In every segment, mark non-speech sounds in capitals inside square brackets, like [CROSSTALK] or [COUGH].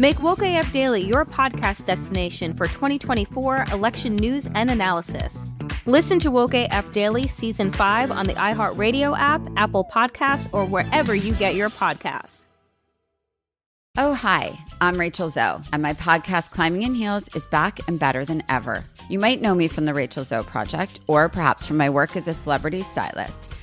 Make Woke AF Daily your podcast destination for 2024 election news and analysis. Listen to Woke AF Daily Season 5 on the iHeartRadio app, Apple Podcasts, or wherever you get your podcasts. Oh, hi, I'm Rachel Zoe, and my podcast, Climbing in Heels, is back and better than ever. You might know me from the Rachel Zoe Project, or perhaps from my work as a celebrity stylist.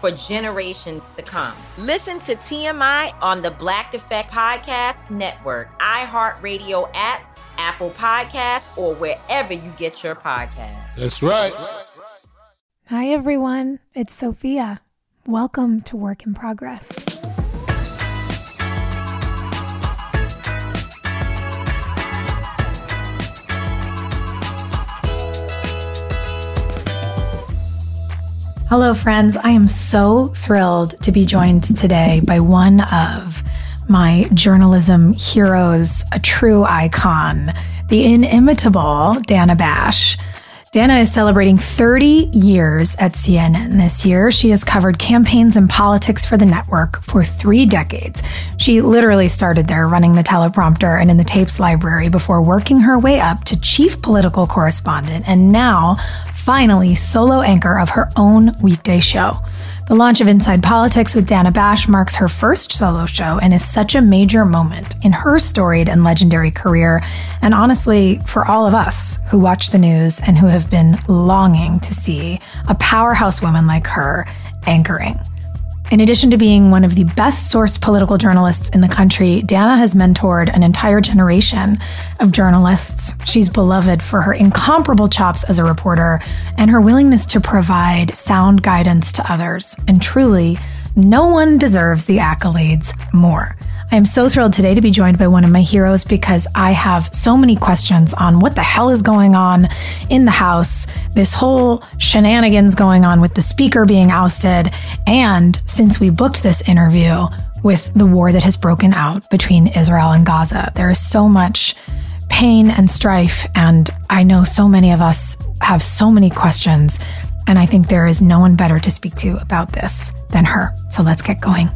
for generations to come. Listen to TMI on the Black Effect Podcast Network, iHeartRadio app, Apple Podcasts, or wherever you get your podcasts. That's right. Hi, everyone. It's Sophia. Welcome to Work in Progress. Hello, friends. I am so thrilled to be joined today by one of my journalism heroes, a true icon, the inimitable Dana Bash. Dana is celebrating 30 years at CNN this year. She has covered campaigns and politics for the network for three decades. She literally started there running the teleprompter and in the tapes library before working her way up to chief political correspondent and now finally solo anchor of her own weekday show. The launch of Inside Politics with Dana Bash marks her first solo show and is such a major moment in her storied and legendary career, and honestly, for all of us who watch the news and who have been longing to see a powerhouse woman like her anchoring. In addition to being one of the best sourced political journalists in the country, Dana has mentored an entire generation of journalists. She's beloved for her incomparable chops as a reporter and her willingness to provide sound guidance to others. And truly, no one deserves the accolades more. I am so thrilled today to be joined by one of my heroes because I have so many questions on what the hell is going on in the House, this whole shenanigans going on with the Speaker being ousted, and since we booked this interview with the war that has broken out between Israel and Gaza, there is so much pain and strife, and I know so many of us have so many questions. And I think there is no one better to speak to about this than her. So let's get going.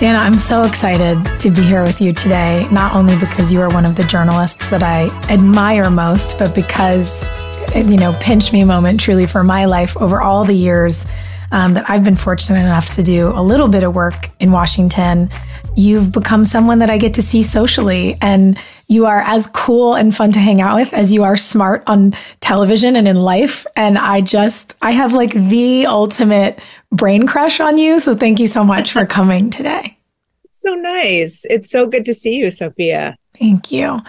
Dana, I'm so excited to be here with you today, not only because you are one of the journalists that I admire most, but because, you know, pinch me moment truly for my life over all the years um, that I've been fortunate enough to do a little bit of work in Washington. You've become someone that I get to see socially, and you are as cool and fun to hang out with as you are smart on television and in life. And I just, I have like the ultimate brain crush on you. So thank you so much for coming today. [LAUGHS] So nice. It's so good to see you, Sophia. Thank you.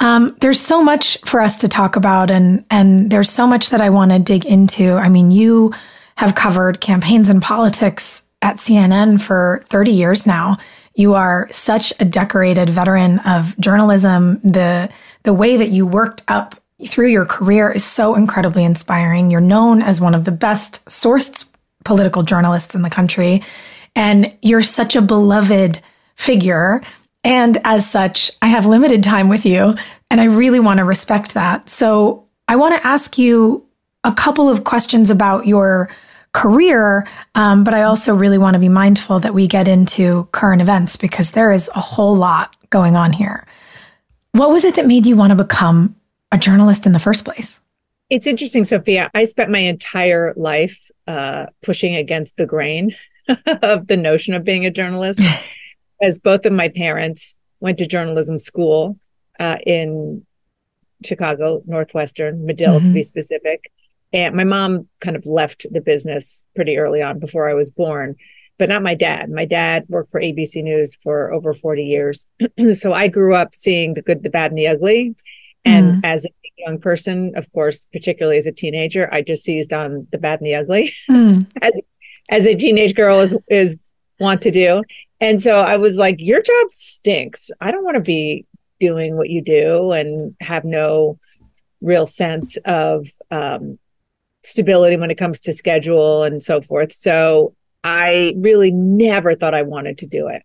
Um, there's so much for us to talk about, and and there's so much that I want to dig into. I mean, you have covered campaigns and politics at CNN for 30 years now. You are such a decorated veteran of journalism. The the way that you worked up through your career is so incredibly inspiring. You're known as one of the best sourced political journalists in the country. And you're such a beloved figure. And as such, I have limited time with you, and I really want to respect that. So I want to ask you a couple of questions about your career, um, but I also really want to be mindful that we get into current events because there is a whole lot going on here. What was it that made you want to become a journalist in the first place? It's interesting, Sophia. I spent my entire life uh, pushing against the grain [LAUGHS] of the notion of being a journalist, [LAUGHS] as both of my parents went to journalism school uh, in Chicago, Northwestern, Medill mm-hmm. to be specific. And my mom kind of left the business pretty early on before I was born, but not my dad. My dad worked for ABC News for over 40 years. [CLEARS THROAT] so I grew up seeing the good, the bad, and the ugly. And mm. as a young person, of course, particularly as a teenager, I just seized on the bad and the ugly, mm. [LAUGHS] as as a teenage girl is is want to do. And so I was like, your job stinks. I don't want to be doing what you do and have no real sense of um, stability when it comes to schedule and so forth. So I really never thought I wanted to do it.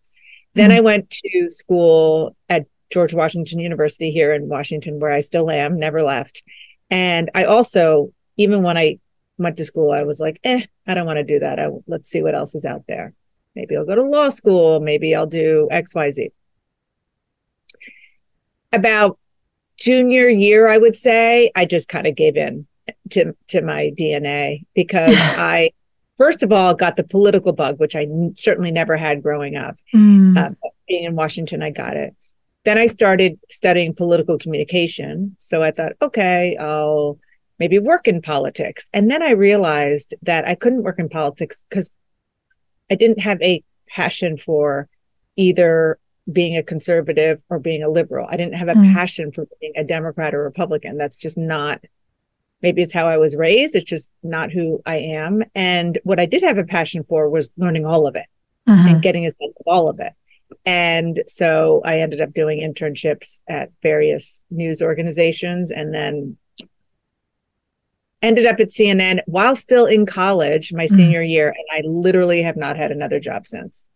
Then mm-hmm. I went to school at George Washington University here in Washington, where I still am, never left. And I also, even when I went to school, I was like, eh, I don't want to do that. I, let's see what else is out there. Maybe I'll go to law school. Maybe I'll do XYZ. About junior year, I would say, I just kind of gave in to to my DNA because [LAUGHS] I first of all got the political bug, which I n- certainly never had growing up. Mm. Uh, being in Washington, I got it. Then I started studying political communication. So I thought, okay, I'll maybe work in politics. And then I realized that I couldn't work in politics because I didn't have a passion for either being a conservative or being a liberal. I didn't have a mm. passion for being a Democrat or Republican. That's just not maybe it's how I was raised. It's just not who I am. And what I did have a passion for was learning all of it mm-hmm. and getting a sense of all of it. And so I ended up doing internships at various news organizations and then ended up at CNN while still in college my mm-hmm. senior year. And I literally have not had another job since. [LAUGHS]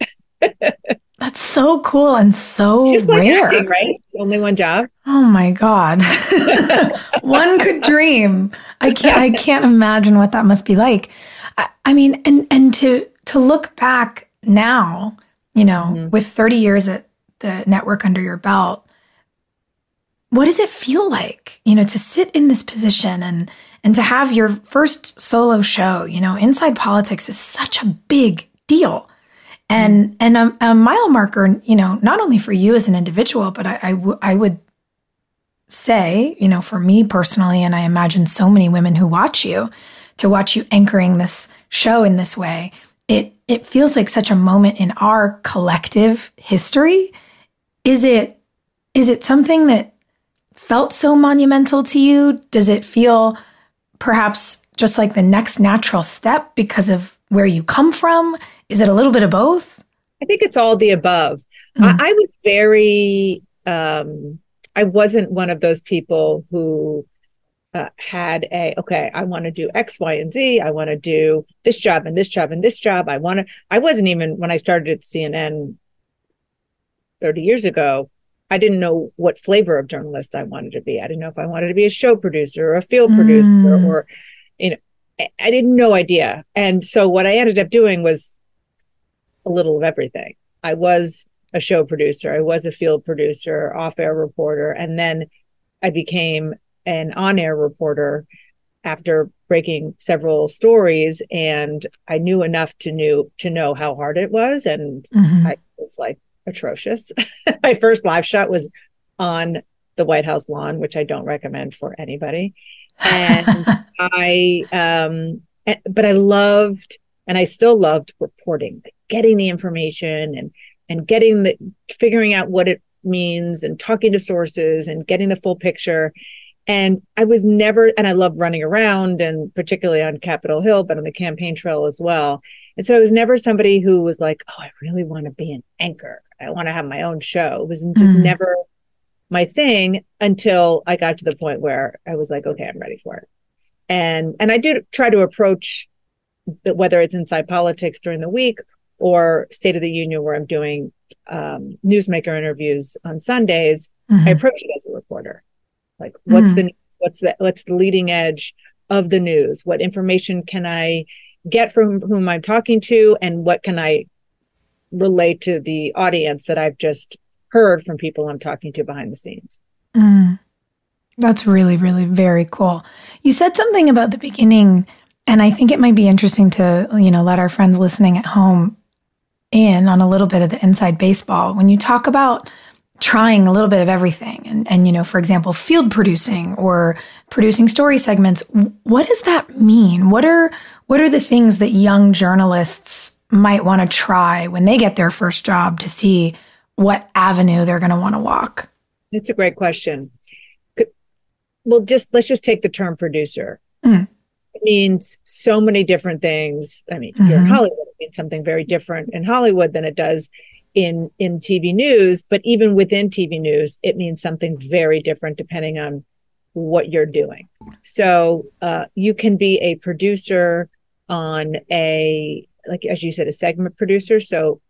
That's so cool and so Just like rare. Acting, right? Only one job. Oh my god. [LAUGHS] one could dream. I can't I can't imagine what that must be like. I, I mean and and to to look back now, you know, mm-hmm. with 30 years at the network under your belt, what does it feel like, you know, to sit in this position and and to have your first solo show, you know, inside politics is such a big deal. And and a, a, mile marker you know not only for you as an individual but I, I, w- I would say you know for me personally and i imagine so many women who watch you to watch you anchoring this show in this way it it feels like such a moment in our collective history is it is it something that felt so monumental to you does it feel perhaps just like the next natural step because of where you come from is it a little bit of both? I think it's all the above. Mm. I, I, was very, um, I wasn't one of those people who uh, had a, okay, I want to do X, Y, and Z. I want to do this job and this job and this job. I want to, I wasn't even, when I started at CNN 30 years ago, I didn't know what flavor of journalist I wanted to be. I didn't know if I wanted to be a show producer or a field mm. producer or, you know, I didn't no idea. And so what I ended up doing was a little of everything. I was a show producer, I was a field producer, off air reporter, and then I became an on air reporter after breaking several stories and I knew enough to knew to know how hard it was and mm-hmm. I was like atrocious. [LAUGHS] My first live shot was on the White House lawn, which I don't recommend for anybody. And [LAUGHS] I um but I loved and I still loved reporting, getting the information and and getting the figuring out what it means and talking to sources and getting the full picture. And I was never, and I love running around and particularly on Capitol Hill, but on the campaign trail as well. And so I was never somebody who was like, oh, I really want to be an anchor. I want to have my own show. It was just mm. never my thing until I got to the point where I was like, okay, I'm ready for it. And and I do try to approach whether it's inside politics during the week or State of the Union, where I'm doing um, newsmaker interviews on Sundays, mm-hmm. I approach it as a reporter. Like, what's mm-hmm. the what's the what's the leading edge of the news? What information can I get from whom I'm talking to, and what can I relate to the audience that I've just heard from people I'm talking to behind the scenes? Mm. That's really, really very cool. You said something about the beginning, and I think it might be interesting to, you know, let our friends listening at home in on a little bit of the inside baseball. When you talk about trying a little bit of everything and, and you know, for example, field producing or producing story segments, what does that mean? What are what are the things that young journalists might want to try when they get their first job to see what avenue they're going to want to walk? It's a great question well, just let's just take the term producer. Mm. It means so many different things. I mean, mm-hmm. here in Hollywood, it means something very different in Hollywood than it does in in TV news. But even within TV news, it means something very different depending on what you're doing. So uh, you can be a producer on a like as you said, a segment producer. So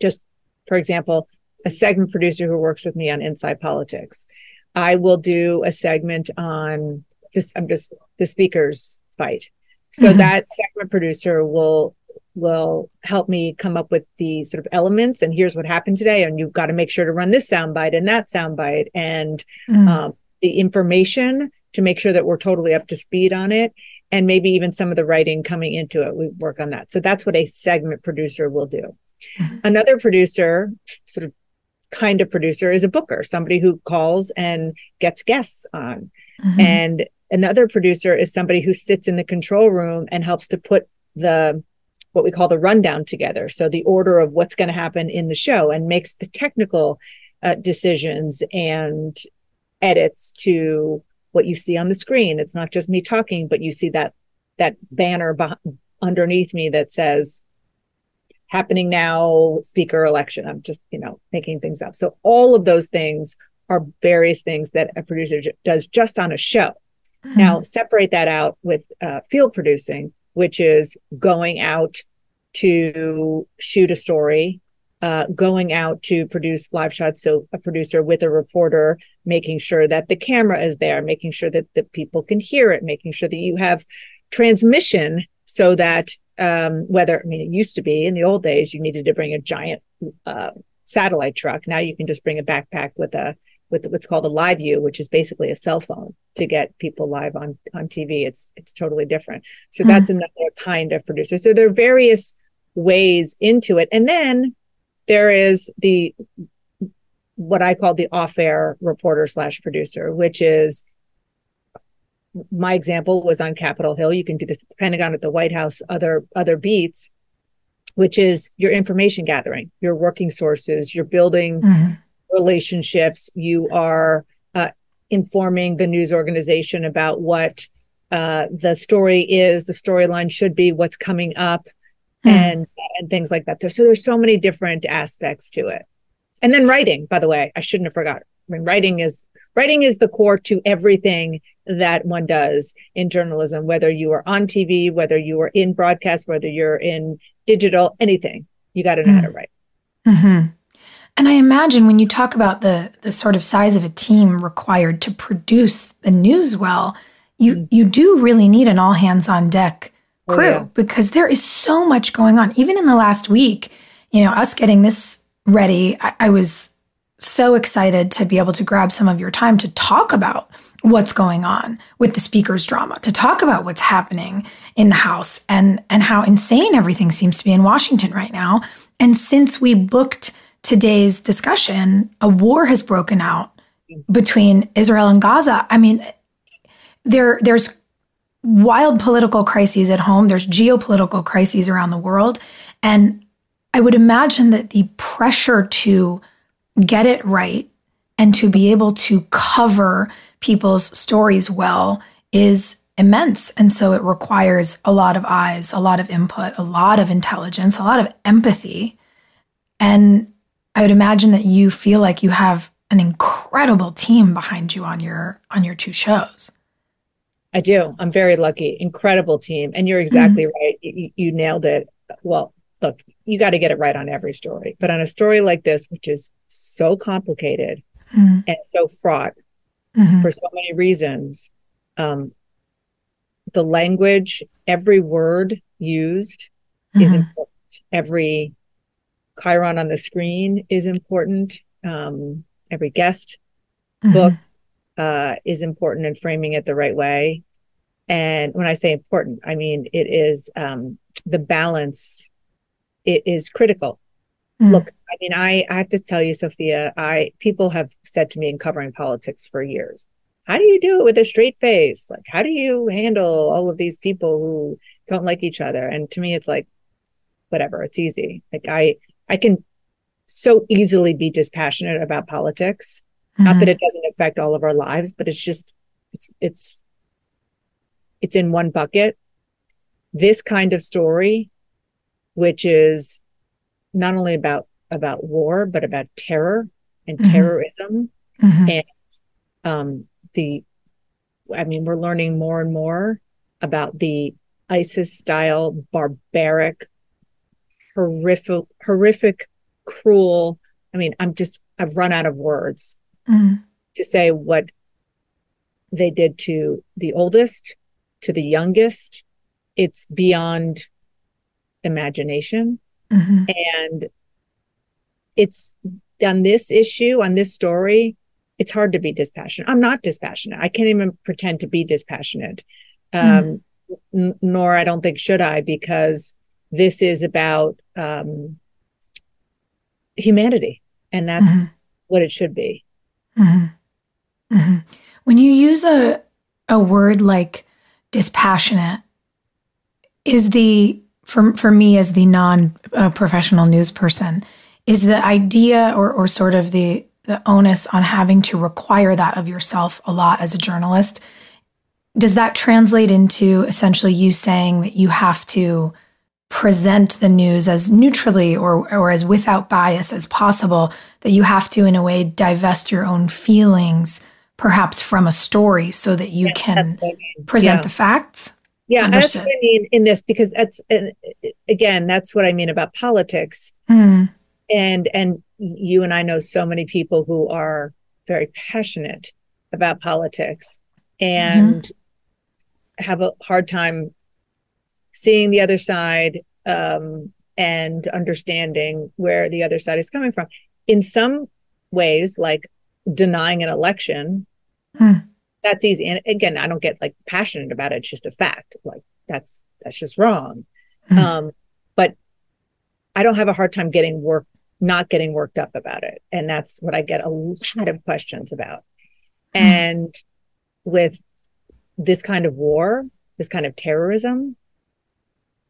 just for example, a segment producer who works with me on Inside Politics I will do a segment on this. I'm just the speakers fight. So mm-hmm. that segment producer will will help me come up with the sort of elements and here's what happened today and you've got to make sure to run this soundbite and that soundbite and mm. um, the information to make sure that we're totally up to speed on it and maybe even some of the writing coming into it we work on that so that's what a segment producer will do mm-hmm. another producer sort of kind of producer is a booker, somebody who calls and gets guests on. Mm-hmm. And another producer is somebody who sits in the control room and helps to put the what we call the rundown together. So the order of what's going to happen in the show and makes the technical uh, decisions and edits to what you see on the screen. It's not just me talking, but you see that that banner underneath me that says happening now speaker election i'm just you know making things up so all of those things are various things that a producer j- does just on a show mm-hmm. now separate that out with uh, field producing which is going out to shoot a story uh, going out to produce live shots so a producer with a reporter making sure that the camera is there making sure that the people can hear it making sure that you have transmission so that um, whether, I mean, it used to be in the old days, you needed to bring a giant uh, satellite truck. Now you can just bring a backpack with a, with what's called a LiveU, which is basically a cell phone to get people live on, on TV. It's, it's totally different. So mm-hmm. that's another kind of producer. So there are various ways into it. And then there is the, what I call the off air reporter slash producer, which is my example was on Capitol Hill. You can do this at the Pentagon, at the White House, other other beats, which is your information gathering, your working sources, you're building mm-hmm. Relationships, you are uh, informing the news organization about what uh, the story is, the storyline should be, what's coming up, mm-hmm. and and things like that. So there's so many different aspects to it. And then writing, by the way, I shouldn't have forgot. I mean, writing is writing is the core to everything that one does in journalism, whether you are on TV, whether you are in broadcast, whether you're in digital, anything, you got to know mm. how to write. Mm-hmm. And I imagine when you talk about the the sort of size of a team required to produce the news well, you mm. you do really need an all hands on deck oh, crew oh, yeah. because there is so much going on. Even in the last week, you know, us getting this ready, I, I was so excited to be able to grab some of your time to talk about what's going on with the speaker's drama, to talk about what's happening in the House and, and how insane everything seems to be in Washington right now. And since we booked today's discussion, a war has broken out between Israel and Gaza. I mean, there there's wild political crises at home, there's geopolitical crises around the world. And I would imagine that the pressure to get it right and to be able to cover people's stories well is immense. And so it requires a lot of eyes, a lot of input, a lot of intelligence, a lot of empathy. And I would imagine that you feel like you have an incredible team behind you on your on your two shows. I do. I'm very lucky. Incredible team. And you're exactly mm-hmm. right. You, you, nailed it. Well, look, you got to get it right on every story. But on a story like this, which is so complicated mm-hmm. and so fraught mm-hmm. for so many reasons, um, the language, every word used is mm-hmm. important. Every chyron on the screen is important. Um, every guest mm-hmm. book uh, is important in framing it the right way. And when I say important, I mean it is um, the balance. It is critical. Mm. Look, I mean, I, I have to tell you, Sophia. I people have said to me in covering politics for years, "How do you do it with a straight face? Like, how do you handle all of these people who don't like each other?" And to me, it's like, whatever. It's easy. Like I, I can so easily be dispassionate about politics Mm-hmm. Not that mm-hmm. it doesn't affect all of our lives, but it's just it's it's it's in one bucket. This kind of story, which is not only about about war, but about terror and mm-hmm. terrorism mm-hmm. and um, the I mean, we're learning more and more about the ISIS style barbaric, horrific, horrific, cruel. I mean, I'm just I've run out of words mm. to say what they did to the oldest, to the youngest. It's beyond imagination. Mm-hmm. And it's on this issue, on this story, it's hard to be dispassionate. I'm not dispassionate. I can't even pretend to be dispassionate. Um, mm. n- nor I don't think should I, because this is about um, humanity, and that's mm-hmm. what it should be. Mm-hmm. Mm-hmm. When you use a a word like dispassionate, is the for for me as the non uh, professional news person, is the idea or or sort of the the onus on having to require that of yourself a lot as a journalist. Does that translate into essentially you saying that you have to present the news as neutrally or, or as without bias as possible, that you have to, in a way, divest your own feelings, perhaps from a story, so that you can I mean. present yeah. the facts. Yeah, Understood. that's what I mean in this because that's again that's what I mean about politics. Mm. And and you and I know so many people who are very passionate about politics and mm-hmm. have a hard time seeing the other side um, and understanding where the other side is coming from. In some ways, like denying an election, hmm. that's easy. And again, I don't get like passionate about it. It's just a fact. Like that's that's just wrong. Hmm. Um, but I don't have a hard time getting work, not getting worked up about it. And that's what I get a lot of questions about. Hmm. And with this kind of war, this kind of terrorism,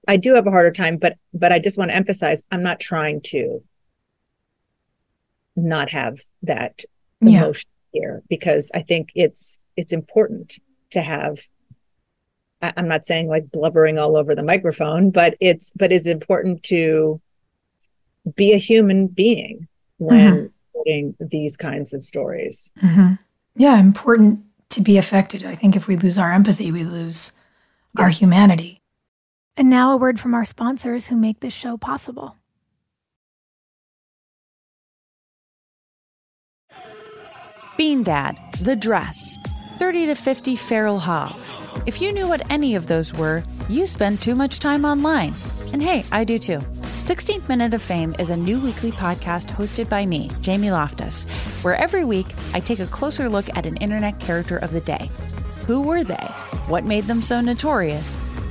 I do have a harder time, but but I just want to emphasize I'm not trying to not have that emotion yeah. here because I think it's it's important to have I, I'm not saying like blubbering all over the microphone, but it's but it's important to be a human being when mm-hmm. these kinds of stories. Mm-hmm. Yeah, important to be affected. I think if we lose our empathy, we lose yes. our humanity. And now a word from our sponsors who make this show possible. Bean Dad, The Dress, 30 to 50 Feral Hogs. If you knew what any of those were, you spend too much time online. And hey, I do too. 16th Minute of Fame is a new weekly podcast hosted by me, Jamie Loftus, where every week I take a closer look at an internet character of the day. Who were they? What made them so notorious?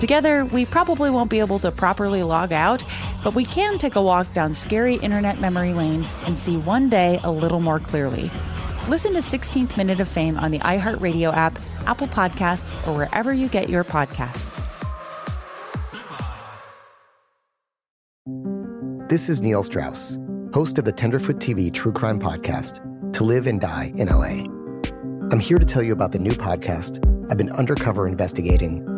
Together, we probably won't be able to properly log out, but we can take a walk down scary internet memory lane and see one day a little more clearly. Listen to 16th Minute of Fame on the iHeartRadio app, Apple Podcasts, or wherever you get your podcasts. This is Neil Strauss, host of the Tenderfoot TV true crime podcast, To Live and Die in LA. I'm here to tell you about the new podcast I've been undercover investigating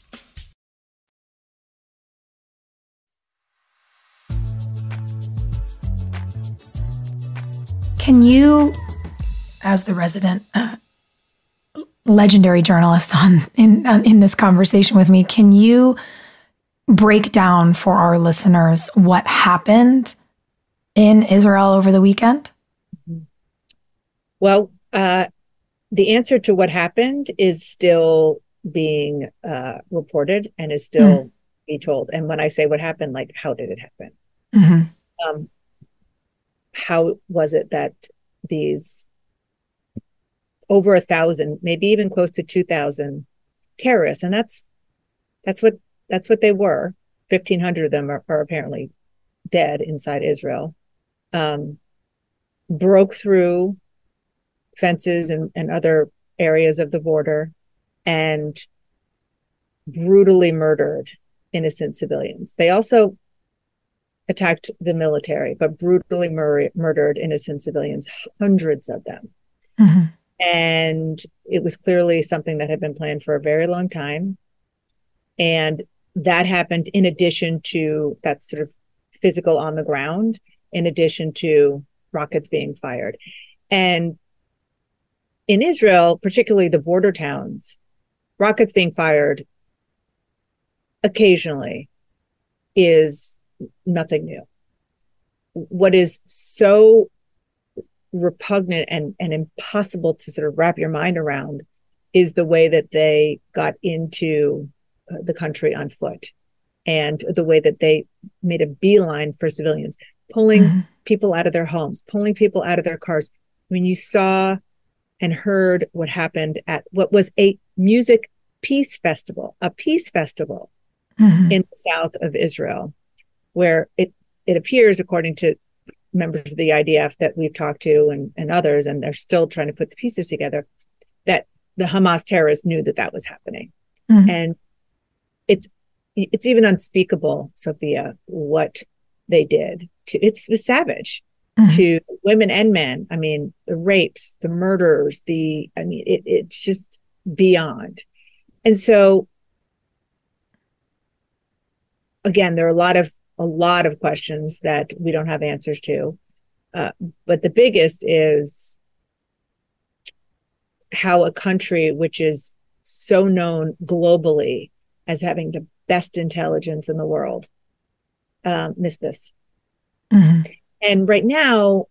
Can you, as the resident uh, legendary journalist on in on, in this conversation with me, can you break down for our listeners what happened in Israel over the weekend? Well, uh, the answer to what happened is still being uh, reported and is still mm. be told. And when I say what happened, like how did it happen? Mm-hmm. Um, how was it that these over a thousand, maybe even close to two thousand terrorists, and that's that's what that's what they were. Fifteen hundred of them are, are, apparently dead inside Israel. Um, broke through fences and, and other areas of the border and brutally murdered innocent civilians. They also attacked the military, but brutally mur- murdered innocent civilians, hundreds of them. Mm-hmm. And it was clearly something that had been planned for a very long time. And that happened in addition to that sort of physical on the ground, in addition to rockets being fired. And in Israel, particularly the border towns, rockets being fired occasionally is nothing new. What is so repugnant and, and impossible to sort of wrap your mind around is the way that they got into uh, the country on foot. and the way that they made a beeline for civilians, pulling mm-hmm. people out of their homes, pulling people out of their cars. I mean, you saw and heard what happened at what was a music peace festival, a peace festival mm-hmm. in the south of Israel, where it, it appears, according to members of the IDF that we've talked to and, and others, and they're still trying to put the pieces together, that the Hamas terrorists knew that that was happening. Mm-hmm. And it's it's even unspeakable, Sophia, what they did to it's savage mm-hmm. to women and men. I mean, the rapes, the murders, the I mean, it, it's just beyond. And so again, there are a lot of a lot of questions that we don't have answers to. Uh, but the biggest is how a country which is so known globally as having the best intelligence in the world um, missed this. Mm-hmm. And right now,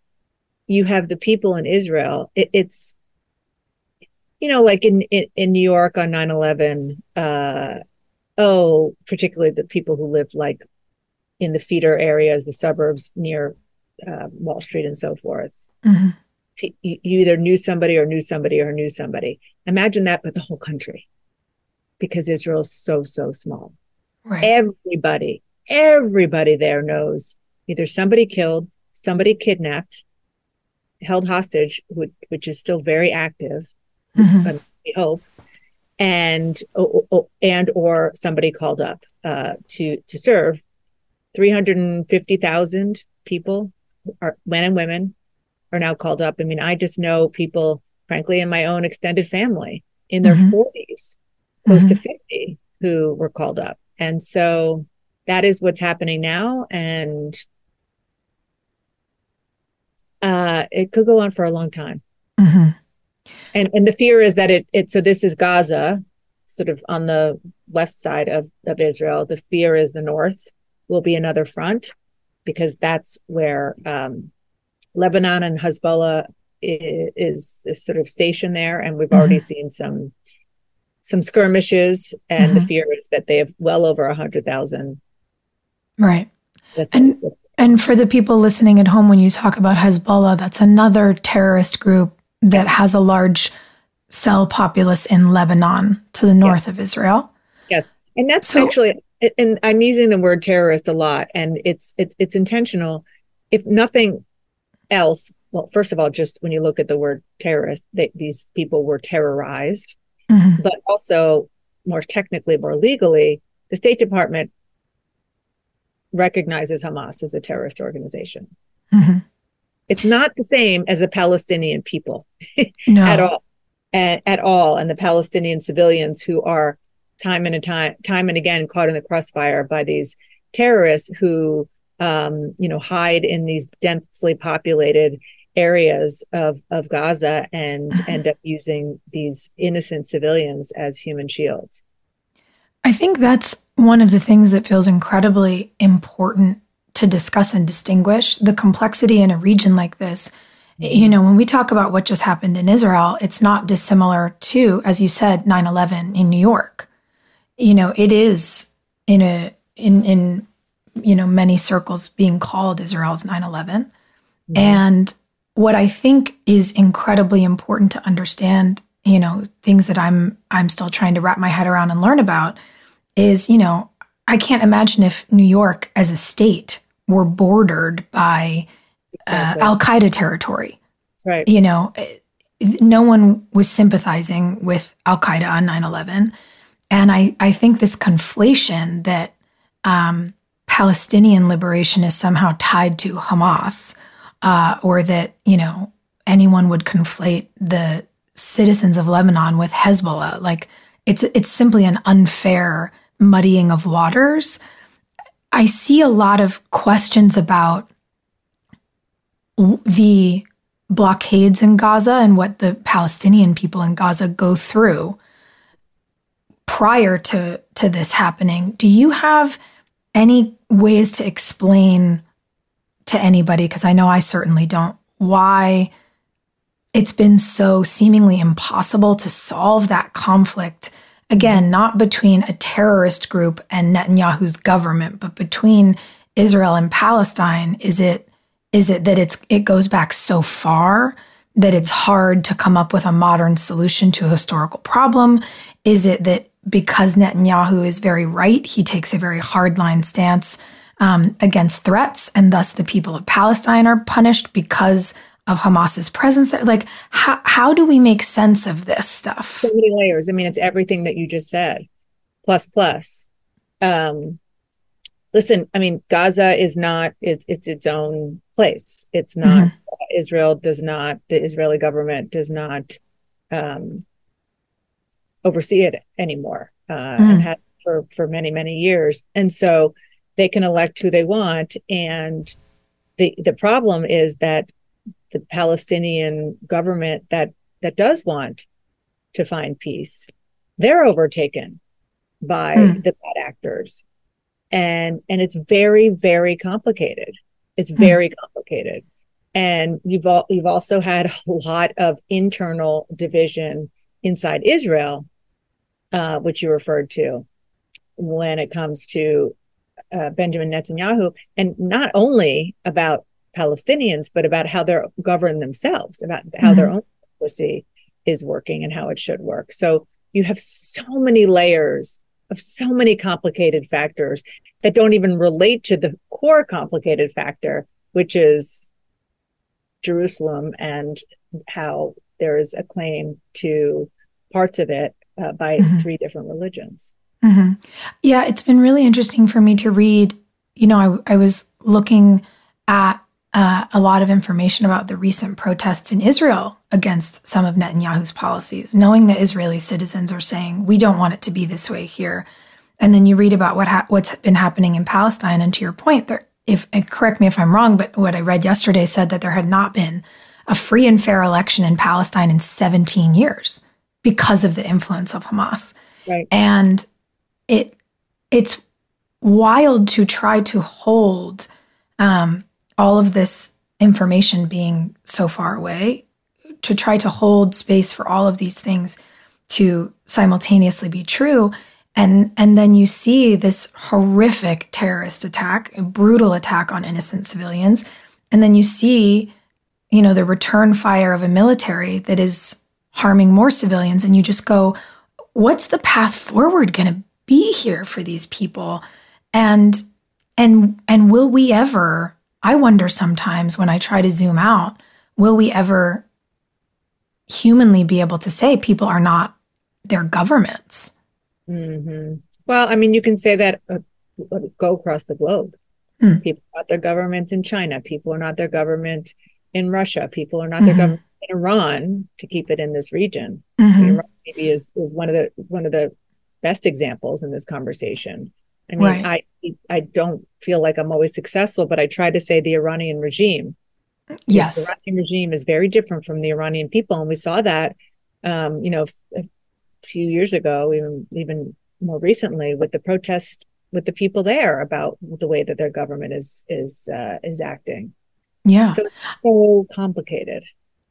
you have the people in Israel. It, it's, you know, like in, in, in New York on 9 11, uh, oh, particularly the people who live like in the feeder areas, the suburbs near uh, Wall Street and so forth. Mm-hmm. You, you either knew somebody or knew somebody or knew somebody. Imagine that, but the whole country, because Israel is so, so small. Right. Everybody, everybody there knows either somebody killed, somebody kidnapped, held hostage, which, which is still very active, mm-hmm. we hope, and and or somebody called up uh, to to serve 350,000 people, are, men and women, are now called up. I mean, I just know people, frankly, in my own extended family in their mm-hmm. 40s, close mm-hmm. to 50, who were called up. And so that is what's happening now. And uh, it could go on for a long time. Mm-hmm. And and the fear is that it it so this is Gaza, sort of on the west side of, of Israel. The fear is the north will be another front because that's where um, Lebanon and Hezbollah is, is, sort of stationed there, and we've mm-hmm. already seen some some skirmishes, and mm-hmm. the fear is that they have well over a hundred thousand. Right, and and for the people listening at home, when you talk about Hezbollah, that's another terrorist group that has a large cell populace in Lebanon to the north yes. of Israel. Yes, and that's so, actually and I'm using the word terrorist a lot, and it's it, it's intentional. If nothing else, well, first of all, just when you look at the word terrorist, they, these people were terrorized, mm-hmm. but also more technically, more legally, the State Department recognizes Hamas as a terrorist organization. Mm-hmm. It's not the same as the Palestinian people [LAUGHS] no. at all, at, at all, and the Palestinian civilians who are time and a time time and again caught in the crossfire by these terrorists who um, you know hide in these densely populated areas of of Gaza and mm-hmm. end up using these innocent civilians as human shields. I think that's one of the things that feels incredibly important to discuss and distinguish the complexity in a region like this. You know, when we talk about what just happened in Israel, it's not dissimilar to, as you said, 9 11 in New York you know, it is in a in in you know many circles being called Israel's 9/11. Mm-hmm. And what I think is incredibly important to understand, you know, things that I'm I'm still trying to wrap my head around and learn about is, you know, I can't imagine if New York as a state were bordered by uh, exactly. uh, Al Qaeda territory. That's right. You know, no one was sympathizing with Al Qaeda on 9 11. And I, I think this conflation that um, Palestinian liberation is somehow tied to Hamas, uh, or that, you know, anyone would conflate the citizens of Lebanon with Hezbollah. Like it's it's simply an unfair muddying of waters. I see a lot of questions about the blockades in Gaza and what the Palestinian people in Gaza go through prior to to this happening do you have any ways to explain to anybody because i know i certainly don't why it's been so seemingly impossible to solve that conflict again, not between a terrorist group and Netanyahu's government, but between Israel and Palestine? Is it is it that it's it goes back so far that it's hard to come up with a modern solution to a historical problem? Is it that because Netanyahu is very right, he takes a very hardline stance um, against threats, and thus the people of Palestine are punished because of Hamas's presence there? Like, how how do we make sense of this stuff? So many layers. I mean, it's everything that you just said, plus plus. Um, listen, I mean, Gaza is not it's it's its own place. It's not mm-hmm. Israel does not the Israeli government does not um, oversee it anymore, uh, mm-hmm. and had for for many many years, and so they can elect who they want. And the the problem is that the Palestinian government that that does want to find peace, they're overtaken by mm. the bad actors. And and it's very, very complicated. It's hmm. very mm. complicated. And you've all, you've also had a lot of internal division inside Israel, uh, which you referred to, when it comes to uh, Benjamin Netanyahu, and not only about Palestinians, but about how they're governed themselves, about how mm-hmm. their own policy is working and how it should work. So you have so many layers of so many complicated factors that don't even relate to the core complicated factor, which is Jerusalem and how there is a claim to parts of it uh, by mm-hmm. three different religions. Mm-hmm. Yeah, it's been really interesting for me to read. You know, I, I was looking at uh, a lot of information about the recent protests in Israel against some of Netanyahu's policies, knowing that Israeli citizens are saying, we don't want it to be this way here. And then you read about what ha- what's been happening in Palestine. And to your point, there, if correct me if I'm wrong, but what I read yesterday said that there had not been a free and fair election in Palestine in 17 years because of the influence of Hamas. Right. And it it's wild to try to hold um, all of this information being so far away to try to hold space for all of these things to simultaneously be true and and then you see this horrific terrorist attack a brutal attack on innocent civilians and then you see you know the return fire of a military that is harming more civilians and you just go what's the path forward going to be here for these people and and and will we ever I wonder sometimes when I try to zoom out, will we ever humanly be able to say people are not their governments? Mm-hmm. Well, I mean, you can say that uh, go across the globe. Mm. People are not their government in China. People are not their government in Russia. People are not mm-hmm. their government in Iran. To keep it in this region, mm-hmm. Iran maybe is is one of the one of the best examples in this conversation. I mean, right. I I don't feel like I'm always successful, but I try to say the Iranian regime. Yes, the Iranian regime is very different from the Iranian people, and we saw that, um, you know, a few years ago, even even more recently, with the protest with the people there about the way that their government is is uh, is acting. Yeah, so so complicated.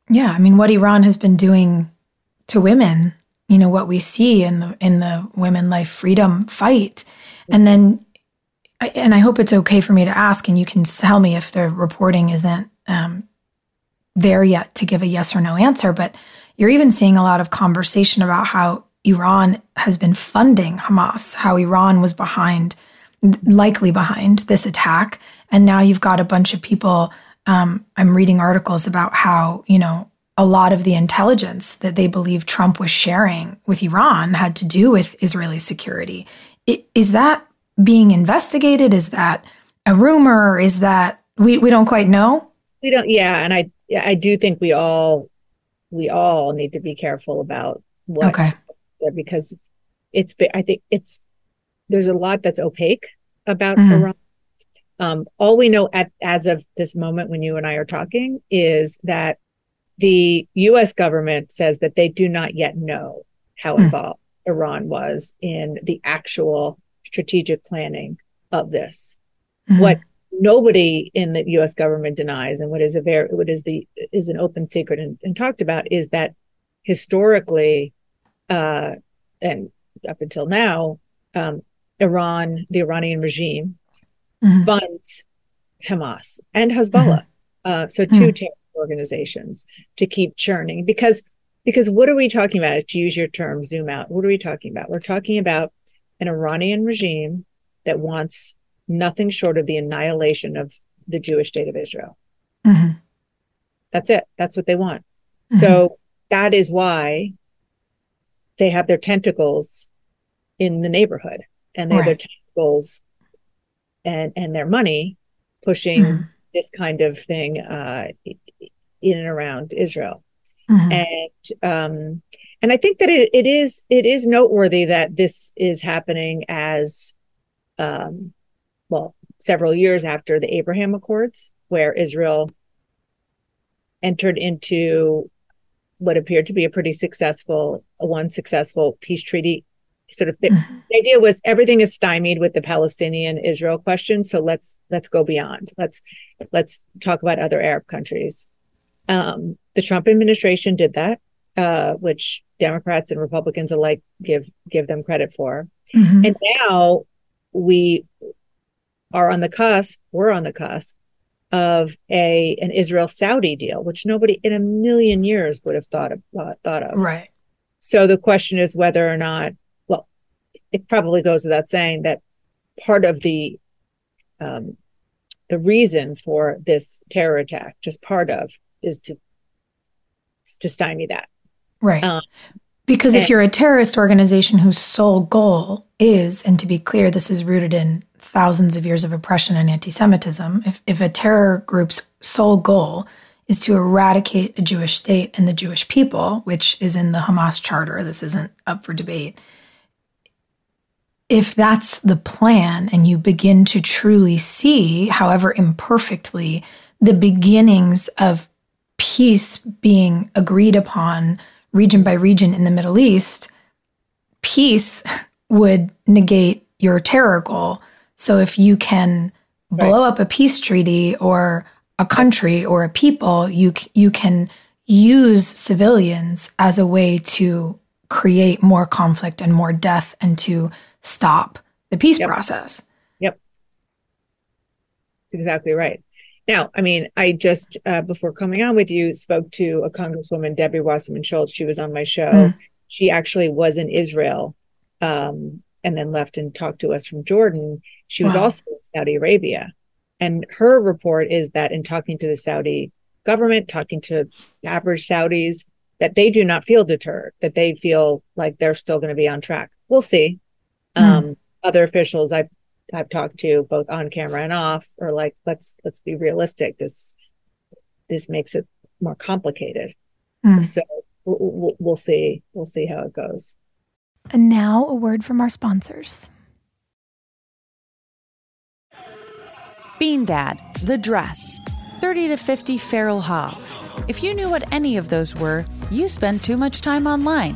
Yeah, I mean, what Iran has been doing to women, you know, what we see in the in the women life freedom fight and then, and I hope it's okay for me to ask, and you can tell me if the reporting isn't um, there yet to give a yes or no answer. But you're even seeing a lot of conversation about how Iran has been funding Hamas, how Iran was behind, likely behind this attack. And now you've got a bunch of people. Um, I'm reading articles about how, you know, a lot of the intelligence that they believe Trump was sharing with Iran had to do with Israeli security. Is that being investigated? Is that a rumor? Is that we, we don't quite know? We don't. Yeah, and I I do think we all we all need to be careful about what okay. because it's I think it's there's a lot that's opaque about mm-hmm. Iran. Um, all we know at as of this moment when you and I are talking is that the U.S. government says that they do not yet know how mm. involved Iran was in the actual strategic planning of this. Mm-hmm. What nobody in the US government denies and what is a very what is the is an open secret and, and talked about is that historically uh and up until now, um, Iran, the Iranian regime, Mhm. funds Hamas and Hezbollah. Uh, so 2 terrorist organizations to keep churning because because what are we talking about? To use your term, zoom out. What are we talking about? We're talking about an Iranian regime that wants nothing short of the annihilation of the Jewish state of Israel. Mhm. That's it. That's what they want. So that is why they have their tentacles in the neighborhood and they have their tentacles and and their money pushing Mhm. this kind of thing uh, in and around Israel. Mhm. And um, and I think that it, it is it is noteworthy that this is happening as um, well several years after the Abraham Accords, where Israel entered into what appeared to be a pretty successful one successful peace treaty sort of the, the idea was everything is stymied with the palestinian israel question so let's let's go beyond let's let's talk about other arab countries um, the trump administration did that uh, which democrats and republicans alike give give them credit for Mhm. and now we are on the cusp we're on the cusp of a an Israel Saudi deal, which nobody in a million years would have thought of thought of. Right. So the question is whether or not, it probably goes without saying that part of the um, the reason for this terror attack, just part of, is to to stymie that. Right. Um, Because if you're a terrorist organization whose sole goal is, and to be clear, this is rooted in thousands of years of oppression and anti Semitism, if, if a terror group's sole goal is to eradicate a Jewish state and the Jewish people, which is in the Hamas charter, this isn't up for debate. If that's the plan and you begin to truly see, however imperfectly, the beginnings of peace being agreed upon region by region in the Middle East, peace [LAUGHS] would negate your terror goal. So if you can blow up a peace treaty or a country or a people, you you can use civilians as a way to create more conflict and more death and to stop the peace process. Yep. That's exactly right. Now, I mean, I just, uh, before coming on with you, spoke to a Congresswoman, Debbie Wasserman Schultz. She was on my show. Mm. She actually was in Israel um, and then left and talked to us from Jordan. She was Wow. also in Saudi Arabia. And her report is that in talking to the Saudi government, talking to average Saudis, that they do not feel deterred, that they feel like they're still going to be on track. We'll see. Mm. Um, other officials I've I've talked to both on camera and off are like, let's let's be realistic. This this makes it more complicated. Mm. So we'll, we'll, we'll see. We'll see how it goes. And now a word from our sponsors. Bean Dad, The Dress, 30 to 50 Feral Hogs. If you knew what any of those were, you spend too much time online.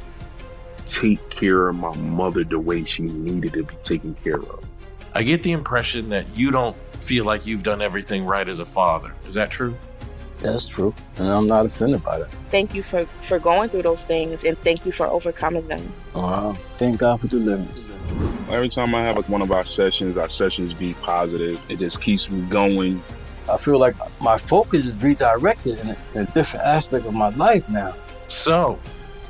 take care of my mother the way she needed to be taken care of. I get the impression that you don't feel like you've done everything right as a father. Is that true? That's true. And I'm not offended by that. Thank you for, for going through those things and thank you for overcoming them. Wow. Thank God for the deliverance. Every time I have like one of our sessions, our sessions be positive. It just keeps me going. I feel like my focus is redirected in a, in a different aspect of my life now. So,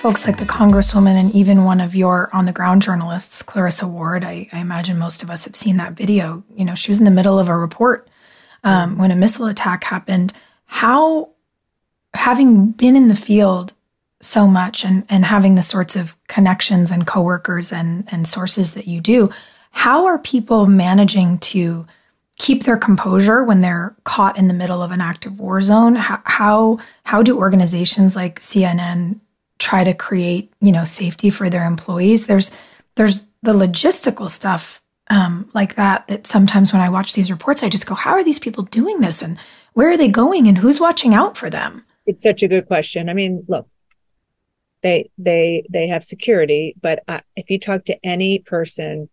folks like the Congresswoman and even one of your on the ground journalists, Clarissa Ward, I, I, imagine most of us have seen that video. You know, she was in the middle of a report um, when a missile attack happened. How, having been in the field so much and, and having the sorts of connections and coworkers and, and sources that you do, how are people managing to keep their composure when they're caught in the middle of an active war zone? How, how, how do organizations like CNN try to create, you know, safety for their employees. There's there's the logistical stuff um, like that that sometimes when I watch these reports, I just go, how are these people doing this, and where are they going, and who's watching out for them? It's such a good question. I mean, look, they they they have security, but uh, if you talk to any person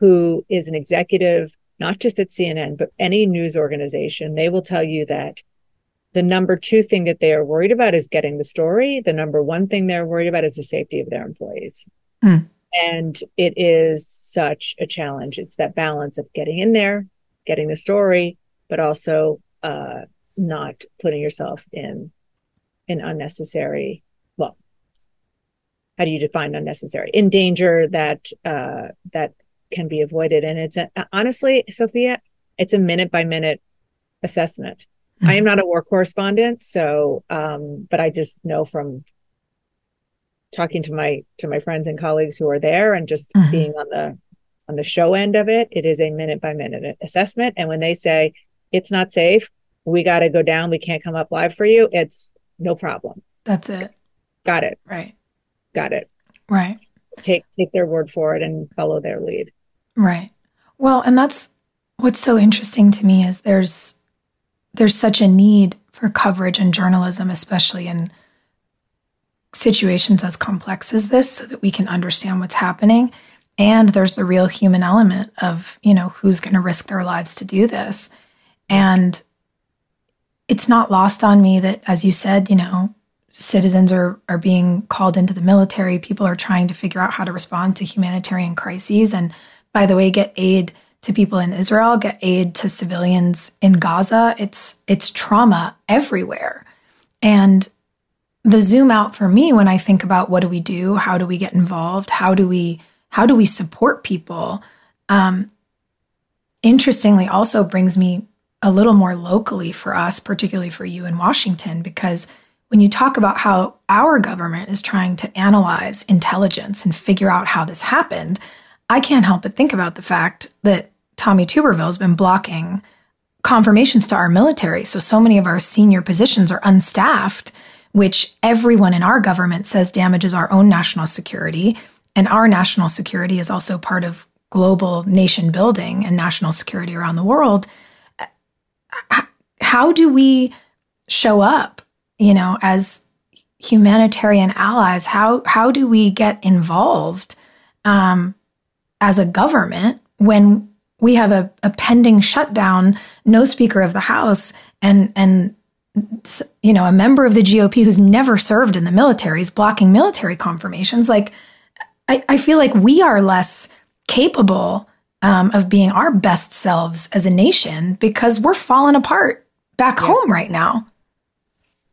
who is an executive, not just at CNN, but any news organization, they will tell you that the number two thing that they are worried about is getting the story. The number one thing they're worried about is the safety of their employees. Mm. And it is such a challenge. It's that balance of getting in there, getting the story, but also uh, not putting yourself in in unnecessary. Well, how do you define unnecessary? In danger that uh, that can be avoided. And it's a, honestly, Sophia, it's a minute by minute assessment I am not a war correspondent, so um, but I just know from talking to my to my friends and colleagues who are there and just mm-hmm. being on the on the show end of it, it is a minute by minute assessment. And when they say it's not safe, we got to go down, we can't come up live for you, it's no problem. That's it. Got it. Right. Got it. Right. Take take their word for it and follow their lead. Right. Well, and that's what's so interesting to me is there's there's such a need for coverage and journalism, especially in situations as complex as this, so that we can understand what's happening. And there's the real human element of, you know, who's going to risk their lives to do this. And it's not lost on me that, as you said, you know, citizens are are being called into the military. People are trying to figure out how to respond to humanitarian crises, and by the way, get aid to people in Israel, get aid to civilians in Gaza. It's it's trauma everywhere, and the zoom out for me when I think about what do we do, how do we get involved, how do we how do we support people. Um, interestingly, also brings me a little more locally for us, particularly for you in Washington, because when you talk about how our government is trying to analyze intelligence and figure out how this happened, I can't help but think about the fact that Tommy Tuberville has been blocking confirmations to our military. So, so many of our senior positions are unstaffed, which everyone in our government says damages our own national security. And our national security is also part of global nation building and national security around the world how do we show up, you know, as humanitarian allies? How how do we get involved um, as a government when we have a, a pending shutdown, no Speaker of the House, and and you know a member of the GOP who's never served in the military is blocking military confirmations? Like, I, I feel like we are less capable um, of being our best selves as a nation because we're falling apart back yeah. home right now.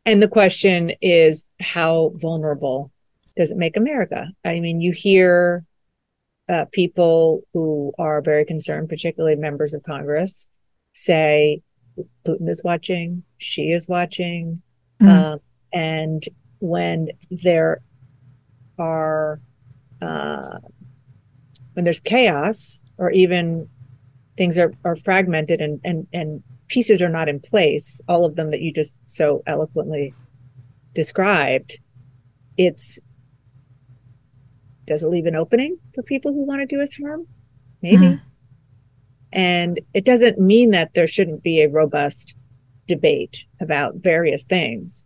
And the question is, how vulnerable does it make America? I mean, you hear uh, people who are very concerned, particularly members of Congress, say Putin is watching, Xi is watching. Mm. Um, and when there are, uh, when there's chaos, or even things are, are fragmented and, and, and pieces are not in place, all of them that you just so eloquently described, it's does it leave an opening for people who want to do us harm? Maybe. Mm-hmm. And it doesn't mean that there shouldn't be a robust debate about various things,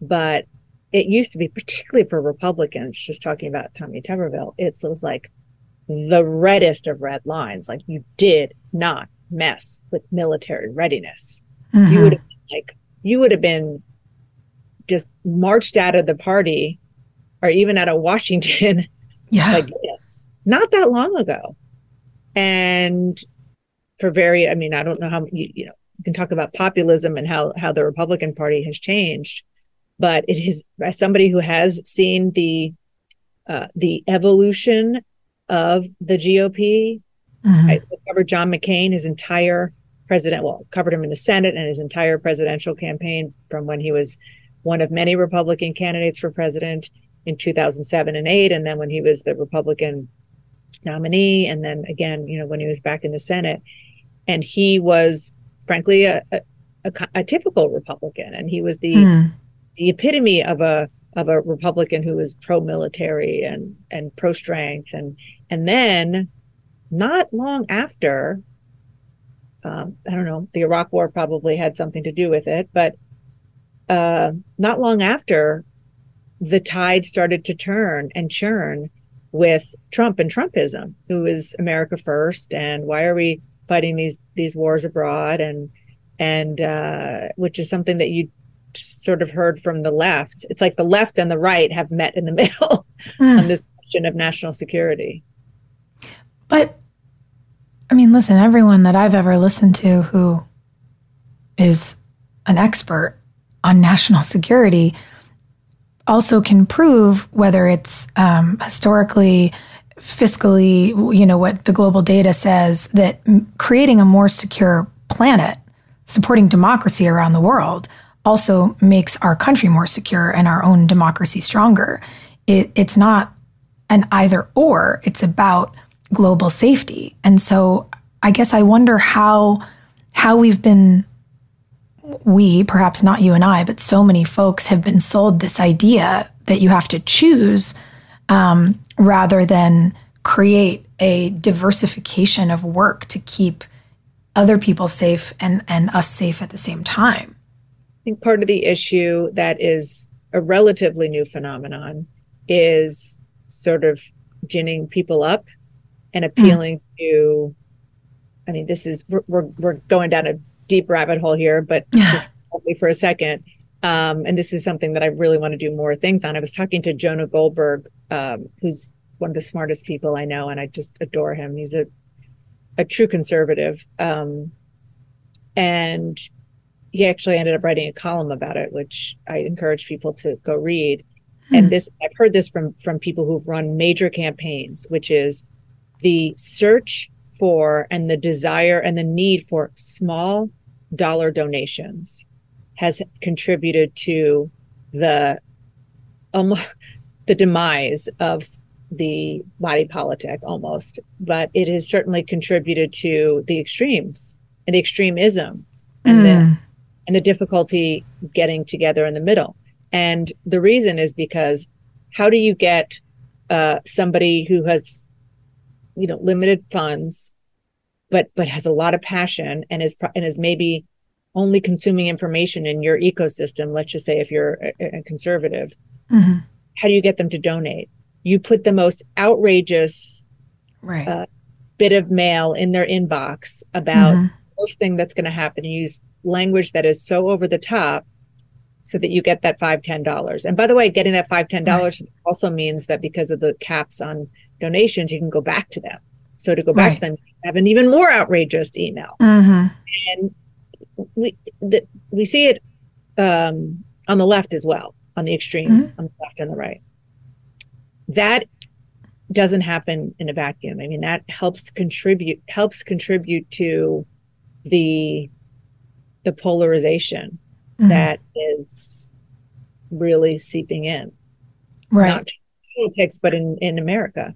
but it used to be, [LAUGHS] particularly for Republicans, just talking about Tommy Tuberville, it was like, the reddest of red lines. Like you did not mess with military readiness. Mm-hmm. You would have like you would have been just marched out of the party or even out of Washington [LAUGHS] yeah. like this not that long ago. And for very, I mean, I don't know how you, you know, you can talk about populism and how how the Republican Party has changed, but it is as somebody who has seen the uh, the evolution of the GOP. Mm-hmm. I covered John McCain, his entire president, well, covered him in the Senate and his entire presidential campaign from when he was one of many Republican candidates for president in 2007 and 8 and then when he was the Republican nominee and then again, you know, when he was back in the Senate and he was frankly a, a, a, a typical Republican and he was the mm. the epitome of a of a Republican who was pro-military and and pro-strength, and and then not long after, um, I don't know, the Iraq War probably had something to do with it, but uh, not long after, the tide started to turn and churn with Trump and Trumpism, who is America first, and why are we fighting these these wars abroad, and and uh, which is something that you sort of heard from the left. It's like the left and the right have met in the [LAUGHS] middle mm. on this question of national security. But I mean, listen, everyone that I've ever listened to who is an expert on national security also can prove whether it's um, historically fiscally you know what the global data says that creating a more secure planet supporting democracy around the world also makes our country more secure and our own democracy stronger. It, it's not an either or, it's about global safety. And so I guess I wonder how how we've been we, perhaps not you and I, but so many folks have been sold this idea that you have to choose um, rather than create a diversification of work to keep other people safe and, and us safe at the same time I think part of the issue that is a relatively new phenomenon is sort of ginning people up and appealing mm. to i mean this is we're, we're, we're going down a deep rabbit hole here but [LAUGHS] just for a second Um, and this is something that I really want to do more things on. I was talking to Jonah Goldberg, um, who's one of the smartest people I know, and I just adore him. He's a a true conservative. Um, and he actually ended up writing a column about it, which I encourage people to go read. Hmm. And this, I've heard this from from people who've run major campaigns, which is the search for and the desire and the need for small dollar donations has contributed to the um, [LAUGHS] the demise of the body politic almost, but it has certainly contributed to the extremes and the extremism and mm. the hmm. and the difficulty getting together in the middle. And the reason is because how do you get uh, somebody who has you know limited funds but but has a lot of passion and is and is maybe only consuming information in your ecosystem let's just say if you're a, a conservative mm-hmm. how do you get them to donate you put the most outrageous right. uh, bit of mail in their inbox about mm-hmm. the worst thing that's going to happen. You use language that is so over the top so that you get that five ten dollars. And by the way, getting that five ten dollars right. also means that because of the caps on donations, you can go back to them. So to go back right. to them, have an even more outrageous email. Mm-hmm. And we the, we see it um, on the left as well, on the extremes, mm-hmm. on the left and the right that doesn't happen in a vacuum. I mean, that helps contribute helps contribute to the the polarization mm-hmm. that is really seeping in. Right. Not politics, but in, in America.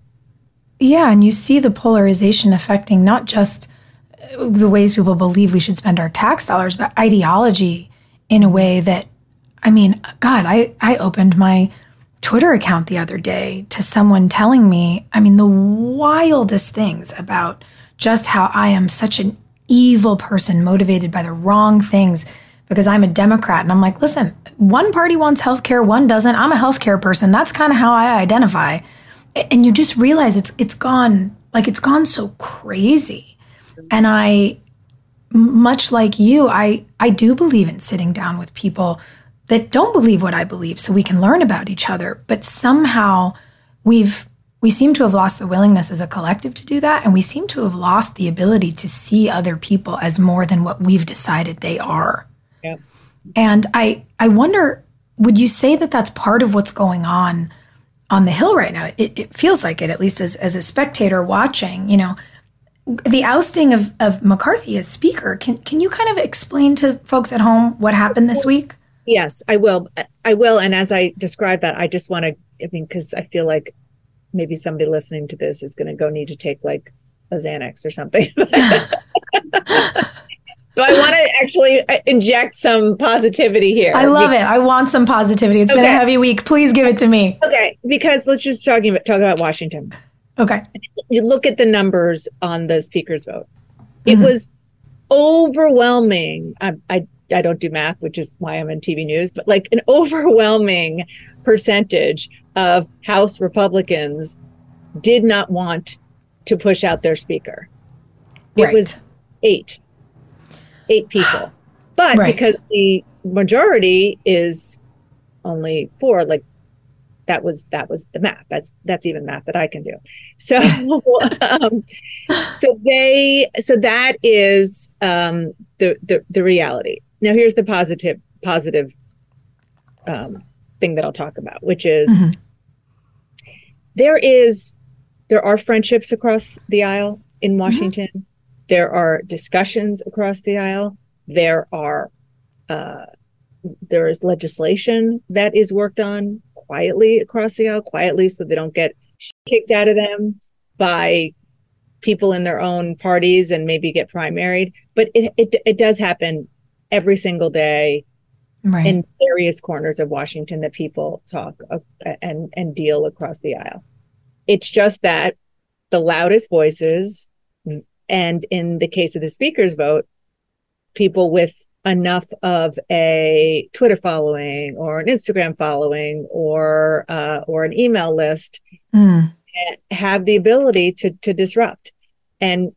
Yeah, and you see the polarization affecting not just uh, the ways people believe we should spend our tax dollars, but ideology in a way that I mean, God, I, I opened my Twitter account the other day to someone telling me, I mean, the wildest things about just how I am such an evil person motivated by the wrong things because I'm a Democrat. And I'm like, listen, one party wants healthcare, one doesn't. I'm a healthcare person. That's kind of how I identify. And you just realize it's it's gone like it's gone so crazy. And I much like you, I I do believe in sitting down with people that don't believe what I believe so we can learn about each other. But somehow we've we seem to have lost the willingness as a collective to do that and we seem to have lost the ability to see other people as more than what we've decided they are. Yeah. And I I wonder would you say that that's part of what's going on on the hill right now? It, it feels like it at least as as a spectator watching, you know, the ousting of, of McCarthy as speaker. Can can you kind of explain to folks at home what happened this week? Yes, I will. I will. And as I describe that, I just want to, I mean, because I feel like maybe somebody listening to this is going to go need to take like a Xanax or something. [LAUGHS] [LAUGHS] so I want to actually uh, inject some positivity here. I love because, it. I want some positivity. It's okay. been a heavy week. Please give it to me. Okay, because let's just talk about talk about Washington. Okay. You look at the numbers on the speaker's vote. It mm-hmm. was overwhelming. I, I I don't do math, which is why I'm in TV news, but like an [LAUGHS] overwhelming percentage of House Republicans did not want to push out their speaker. It was eight, eight people. But right. because the majority is only four, like that was that was the math. That's that's even math that I can do. So [LAUGHS] [LAUGHS] um, so they so that is um, the the the reality. Now, here's the positive positive um, thing that I'll talk about, which is mm-hmm. there is there are friendships across the aisle in mm-hmm. Washington. Mm-hmm. There are discussions across the aisle. There are uh, there is legislation that is worked on quietly across the aisle, quietly, so they don't get kicked out of them by people in their own parties and maybe get primaried. But it, it, it does happen every single day right. in various corners of Washington that people talk uh, and and deal across the aisle. It's just that the loudest voices, and in the case of the speaker's vote, people with enough of a Twitter following or an Instagram following or uh, or an email list mm. have the ability to to disrupt. And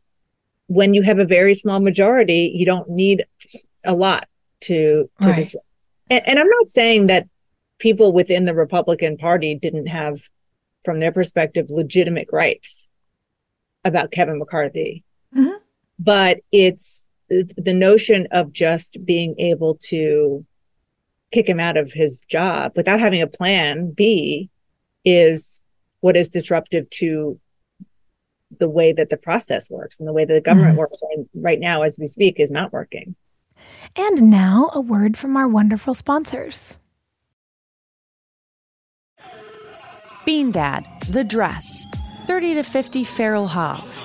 when you have a very small majority, you don't need a lot to to right. disrupt. And, and I'm not saying that people within the Republican Party didn't have, from their perspective, legitimate gripes about Kevin McCarthy. But it's the notion of just being able to kick him out of his job without having a plan B is what is disruptive to the way that the process works and the way that the government mm-hmm. works and right now as we speak is not working. And now a word from our wonderful sponsors. Bean Dad, The Dress, 30 to 50 feral hogs.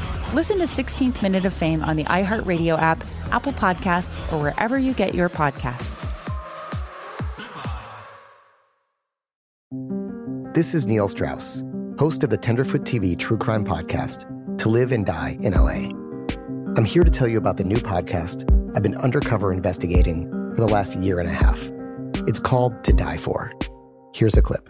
Listen to 16th Minute of Fame on the iHeartRadio app, Apple Podcasts, or wherever you get your podcasts. This is Neil Strauss, host of the Tenderfoot TV True Crime Podcast, To Live and Die in LA. I'm here to tell you about the new podcast I've been undercover investigating for the last year and a half. It's called To Die For. Here's a clip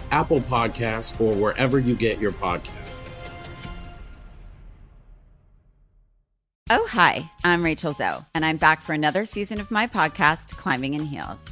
Apple Podcasts, or wherever you get your podcasts. Oh, hi, I'm Rachel Zoe, and I'm back for another season of my podcast, Climbing in Heels.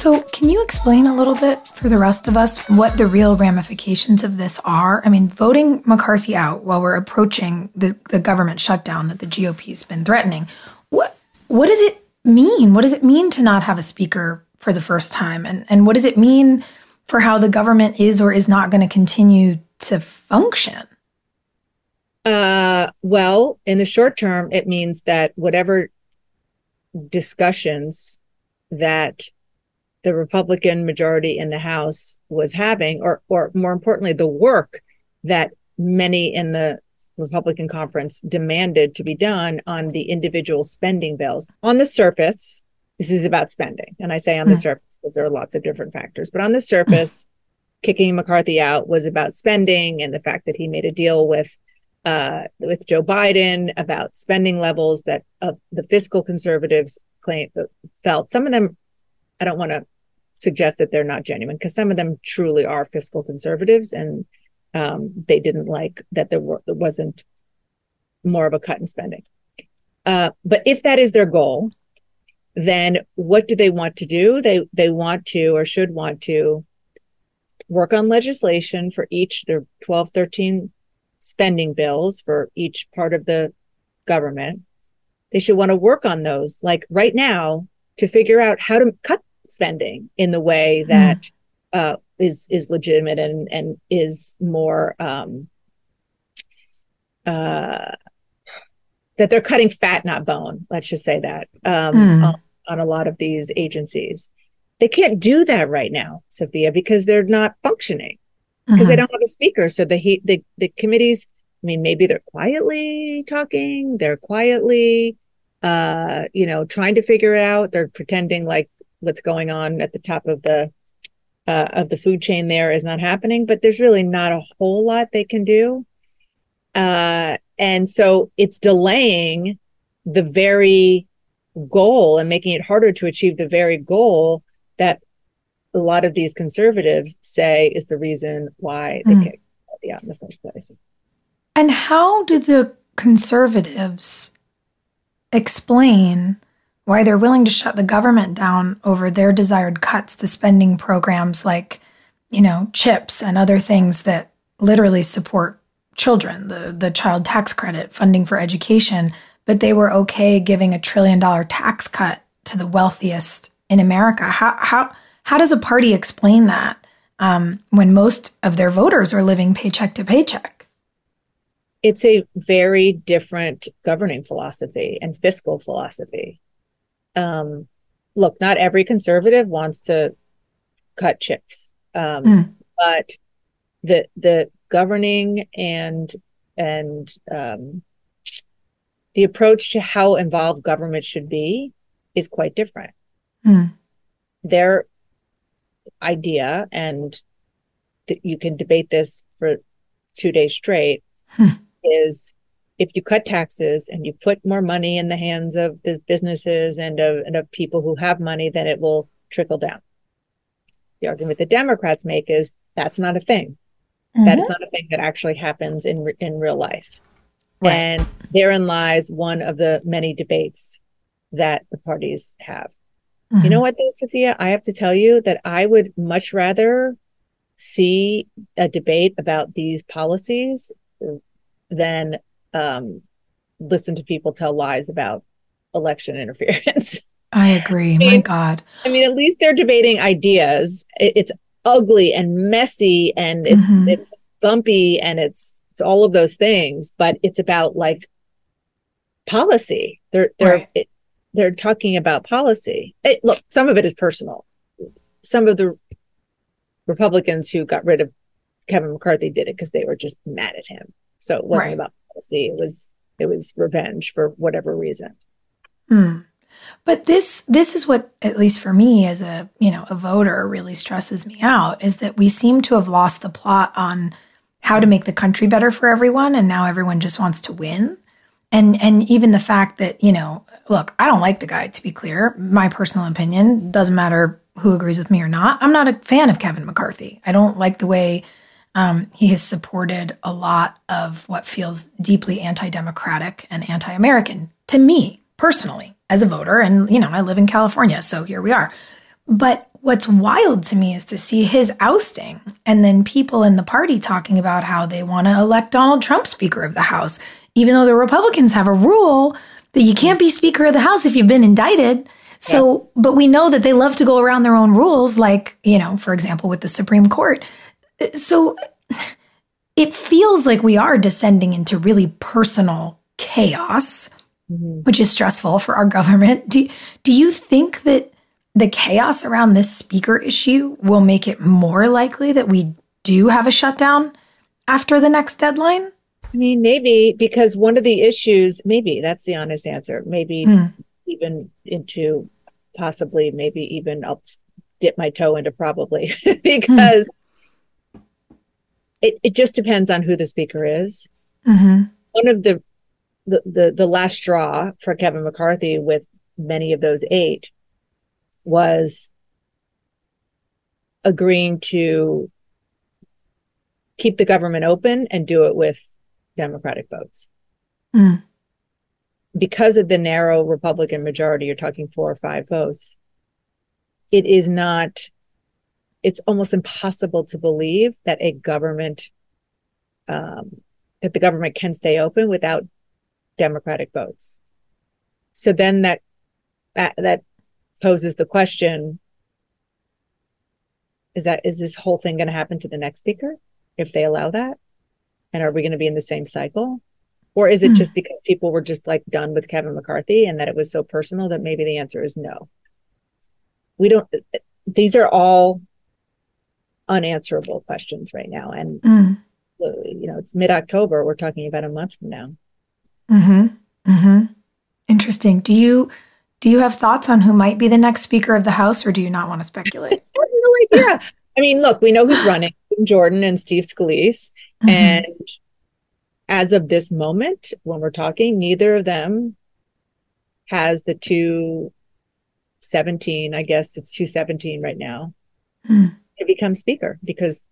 So, can you explain a little bit for the rest of us what the real ramifications of this are? I mean, voting McCarthy out while we're approaching the, the government shutdown that the GOP's been threatening, what what does it mean? What does it mean to not have a speaker for the first time? And and what does it mean for how the government is or is not going to continue to function? Uh, well, in the short term, it means that whatever discussions that the Republican majority in the House was having, or or more importantly, the work that many in the Republican conference demanded to be done on the individual spending bills. On the surface, this is about spending. And I say on the mm. surface because there are lots of different factors, but on the surface, kicking McCarthy out was about spending and the fact that he made a deal with uh, with Joe Biden about spending levels that uh, the fiscal conservatives claim felt. Some of them, I don't want to suggest that they're not genuine because some of them truly are fiscal conservatives and um, they didn't like that there, were, wasn't more of a cut in spending. Uh, but if that is their goal, then what do they want to do? They they want to or should want to work on legislation for each their 12, 13 spending bills for each part of the government. They should want to work on those like right now to figure out how to cut spending in the way hmm. that mm. uh, is is legitimate and and is more um, uh, that they're cutting fat, not bone. Let's just say that um, mm. on, on, a lot of these agencies, they can't do that right now, Sophia, because they're not functioning because mm-hmm. they don't have a speaker. So the he, the the committees. I mean, maybe they're quietly talking. They're quietly, uh, you know, trying to figure it out. They're pretending like what's going on at the top of the uh, of the food chain there is not happening, but there's really not a whole lot they can do. Uh, and so it's delaying the very goal and making it harder to achieve the very goal that a lot of these conservatives say is the reason why they mm. kicked out in the first place. And how do the conservatives explain why they're willing to shut the government down over their desired cuts to spending programs like, you know, chips and other things that literally support children, the, the child tax credit, funding for education, but they were okay giving a trillion dollar tax cut to the wealthiest in America. How, how, how does a party explain that um, when most of their voters are living paycheck to paycheck? It's a very different governing philosophy and fiscal philosophy um, look, not every conservative wants to cut chips, um, mm. but the the governing and and um, the approach to how involved government should be is quite different. Mm. Their idea, and th- you can debate this for two days straight, hmm. is if you cut taxes and you put more money in the hands of the businesses and of, and of people who have money, then it will trickle down. The argument the Democrats make is that's not a thing. Mm-hmm. That is mm-hmm. not a thing that actually happens in in real life. Right. And therein lies one of the many debates that the parties have. Mm-hmm. You know what, though, Sophia? I have to tell you that I would much rather see a debate about these policies than um, listen to people tell lies about election [LAUGHS] interference. I agree. I mean, My God. I mean, at least they're debating ideas. It, it's ugly and messy and it's mm-hmm. it's bumpy and it's it's all of those things, but it's about like policy. They're they're right. it, they're talking about policy. It, look, some of it is personal. Some of the Republicans who got rid of Kevin McCarthy did it because they were just mad at him. So it wasn't right. about policy. It was it was revenge for whatever reason. Hmm. But this this is what, at least for me as a you know a voter, really stresses me out is that we seem to have lost the plot on how to make the country better for everyone, and now everyone just wants to win. And and even the fact that you know, look, I don't like the guy. To be clear, my personal opinion doesn't matter who agrees with me or not. I'm not a fan of Kevin McCarthy. I don't like the way um, he has supported a lot of what feels deeply anti democratic and anti American to me personally as a voter. And, you know, I live in California, so here we are. But what's wild to me is to see his ousting and then people in the party talking about how they want to elect Donald Trump Speaker of the House, even though the Republicans have a rule that you can't be Speaker of the House if you've been indicted. So, yeah. but we know that they love to go around their own rules, like, you know, for example, with the Supreme Court. So it feels like we are descending into really personal chaos, mm-hmm. which is stressful for our government. Do, do you think that the chaos around this speaker issue will make it more likely that we do have a shutdown after the next deadline? I mean, maybe because one of the issues, maybe that's the honest answer. Maybe hmm. even into possibly, maybe even I'll dip my toe into probably [LAUGHS] because hmm. It, it just depends on who the speaker is. Mm-hmm. One of the, the the the last straw for Kevin McCarthy with many of those eight was agreeing to keep the government open and do it with Democratic votes. Mm. Because of the narrow Republican majority, you're talking four or five votes. It is not, it's almost impossible to believe that a government, um, that the government can stay open without Democratic votes. So then that, that, that poses the question is that is this whole thing going to happen to the next speaker if they allow that and are we going to be in the same cycle or is it mm. just because people were just like done with kevin mccarthy and that it was so personal that maybe the answer is no we don't these are all unanswerable questions right now and mm. you know it's mid-october we're talking about a month from now mm-hmm mm-hmm interesting do you do you have thoughts on who might be the next Speaker of the House, or do you not want to speculate? [LAUGHS] I have no idea. I mean, look, we know who's running Jordan and Steve Scalise. Mm-hmm. And as of this moment, when we're talking, neither of them has the 217, I guess it's 217 right now, mm. To become Speaker because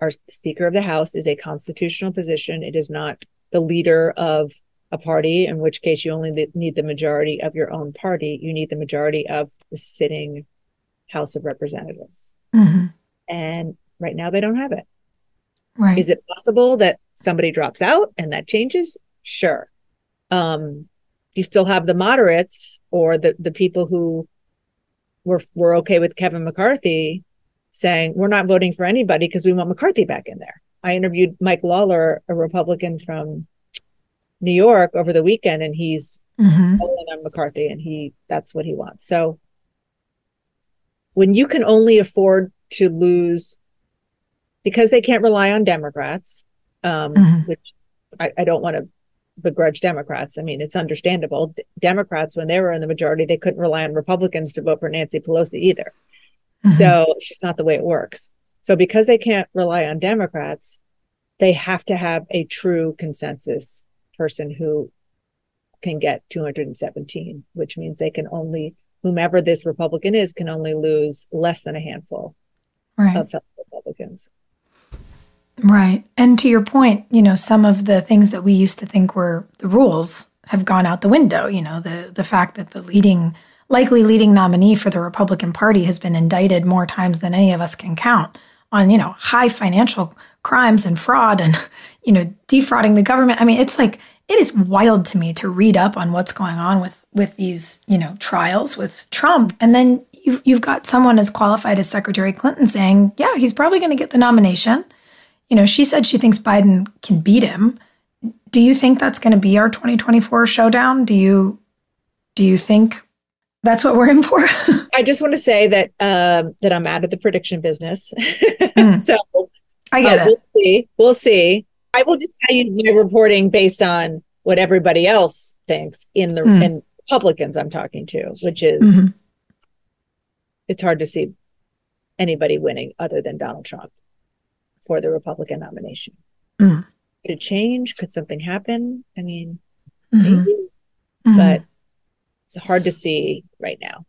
our Speaker of the House is a constitutional position. It is not the leader of a party, in which case you only need the majority of your own party. You need the majority of the sitting House of Representatives. Mm-hmm. And right now they don't have it. Right. Is it possible that somebody drops out and that changes? Sure. Um, you still have the moderates or the, the people who were were okay with Kevin McCarthy saying we're not voting for anybody because we want McCarthy back in there. I interviewed Mike Lawler, a Republican from New York over the weekend, and he's mm-hmm. on McCarthy, and he that's what he wants. So when you can only afford to lose because they can't rely on Democrats, um, mm-hmm. which I, I don't want to begrudge Democrats. I mean, it's understandable. D- Democrats, when they were in the majority, they couldn't rely on Republicans to vote for Nancy Pelosi either. Mm-hmm. So it's just not the way it works. So because they can't rely on Democrats, they have to have a true consensus person who can get 217, which means they can only, whomever this Republican is, can only lose less than a handful right. of fellow Republicans. Right. And to your point, you know, some of the things that we used to think were the rules have gone out the window. You know, the the fact that the leading likely leading nominee for the Republican Party has been indicted more times than any of us can count on, you know, high financial crimes and fraud and, [LAUGHS] you know, defrauding the government. I mean, it's like it is wild to me to read up on what's going on with with these, you know, trials with Trump and then you've you've got someone as qualified as Secretary Clinton saying, "Yeah, he's probably going to get the nomination." You know, she said she thinks Biden can beat him. Do you think that's going to be our 2024 showdown? Do you do you think that's what we're in for? [LAUGHS] I just want to say that um, that I'm out of the prediction business. Mm. [LAUGHS] so I get uh, it. We'll see. We'll see. I will just tell you my reporting based on what everybody else thinks in the mm. in Republicans I'm talking to, which is mm-hmm. it's hard to see anybody winning other than Donald Trump for the Republican nomination. Mm. Could it change? Could something happen? I mean, mm-hmm. maybe, mm-hmm. but it's hard to see right now.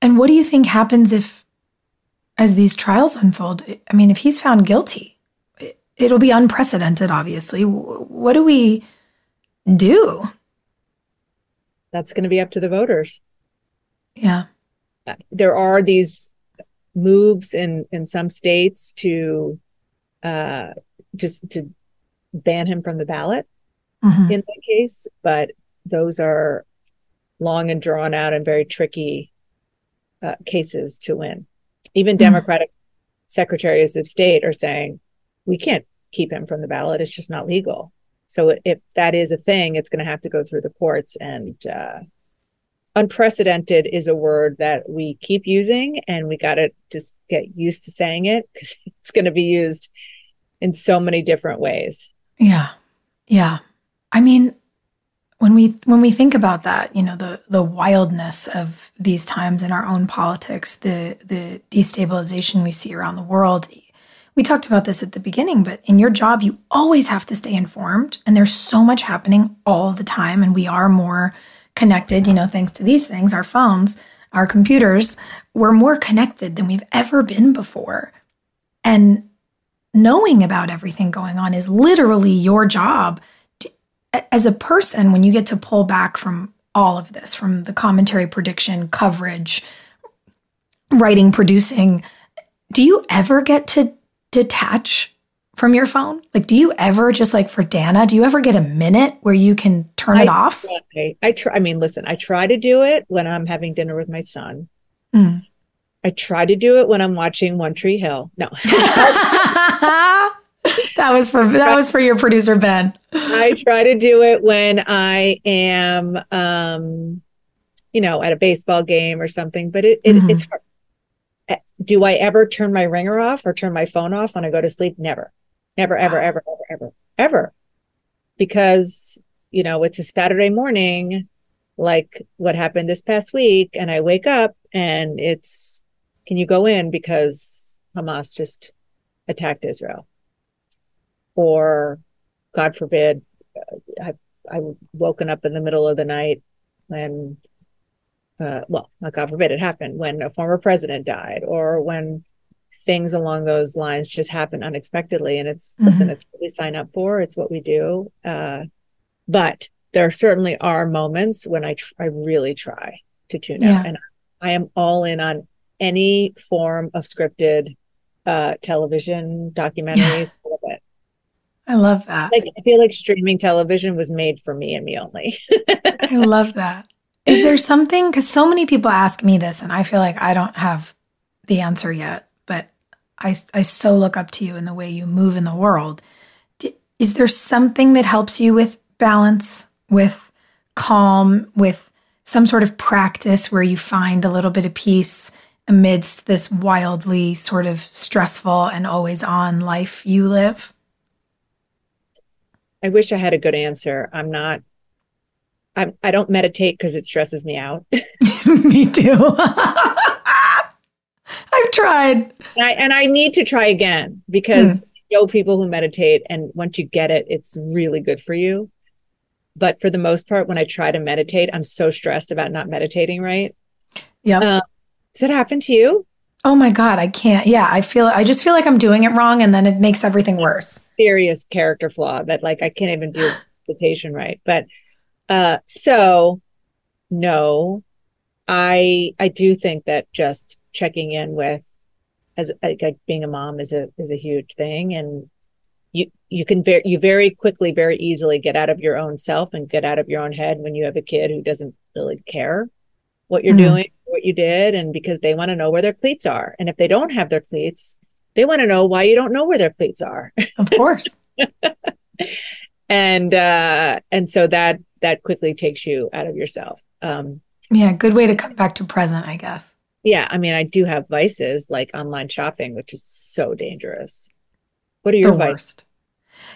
And what do you think happens if, as these trials unfold, I mean, if he's found guilty, it'll be unprecedented, obviously. What do we do? That's going to be up to the voters. Yeah. Uh, there are these moves in in some states to uh just to ban him from the ballot Mhm. in that case but those are long and drawn out and very tricky uh, cases to win. Even democratic secretaries of state are saying we can't keep him from the ballot. It's just not legal. So if that is a thing it's going to have to go through the courts. And uh unprecedented is a word that we keep using and we got to just get used to saying it because [LAUGHS] it's going to be used in so many different ways. Yeah. Yeah. I mean, when we when we think about that, you know, the the wildness of these times in our own politics, the the destabilization we see around the world. We talked about this at the beginning, but in your job you always have to stay informed and there's so much happening all the time and we are more connected, you know, thanks to these things, our phones, our computers, we're more connected than we've ever been before. And knowing about everything going on is literally your job as a person when you get to pull back from all of this from the commentary prediction coverage writing producing do you ever get to detach from your phone? Like do you ever just like for dana do you ever get a minute where you can turn it off? try- i try i mean listen i try to do it when i'm having dinner with my son. Mm. i try to do it when i'm watching one tree hill. No [LAUGHS] [LAUGHS] [LAUGHS] [LAUGHS] that was for that was for your producer ben I try to do it when I am, um, you know, at a baseball game or something. But it, it Mhm. it's hard. Uh, Do I ever turn my ringer off or turn my phone off when I go to sleep? Never, never, ever, ever, ever, ever, ever, because you know it's a Saturday morning, like what happened this past week, and I wake up and it's, can you go in because Hamas just attacked Israel, or God forbid, I I woken up in the middle of the night when, uh, well, not God forbid it happened when a former president died, or when things along those lines just happen unexpectedly. And it's listen, Mhm. it's what we sign up for. It's what we do. Uh, but there certainly are moments when I tr- I really try to tune Yeah. out, and I am all in on any form of scripted uh, television documentaries. All of it. i love that Like I feel like streaming television was made for me and me only. I love that. Is there something? Because so many people ask me this, and I feel like I don't have the answer yet, but I, I so look up to you in the way you move in the world. D- Is there something that helps you with balance, with calm, with some sort of practice where you find a little bit of peace amidst this wildly sort of stressful and always on life you live? I wish I had a good answer. I'm not. I'm. I don't meditate because it stresses me out. [LAUGHS] [LAUGHS] me too. [LAUGHS] I've tried. And I, and I need to try again because I know people who meditate, and once you get it, it's really good for you. But for the most part, when I try to meditate, I'm so stressed about not meditating right. Yeah. Uh, does it happen to you? Oh my God, I can't. Yeah, I feel, I just feel like I'm doing it wrong and then it makes everything worse. Serious character flaw that like I can't even do [GASPS] meditation right. But uh so no, I I do think that just checking in with as like like being a mom is a is a huge thing and you you can very you very quickly very easily get out of your own self and get out of your own head when you have a kid who doesn't really care what you're Mhm. doing what you did and because they want to know where their cleats are and if they don't have their cleats they want to know why you don't know where their cleats are Of course. [LAUGHS] and uh and so that that quickly takes you out of yourself um yeah, good way to come back to present, I guess. yeah i mean i do have vices like online shopping which is so dangerous what are your The vices worst.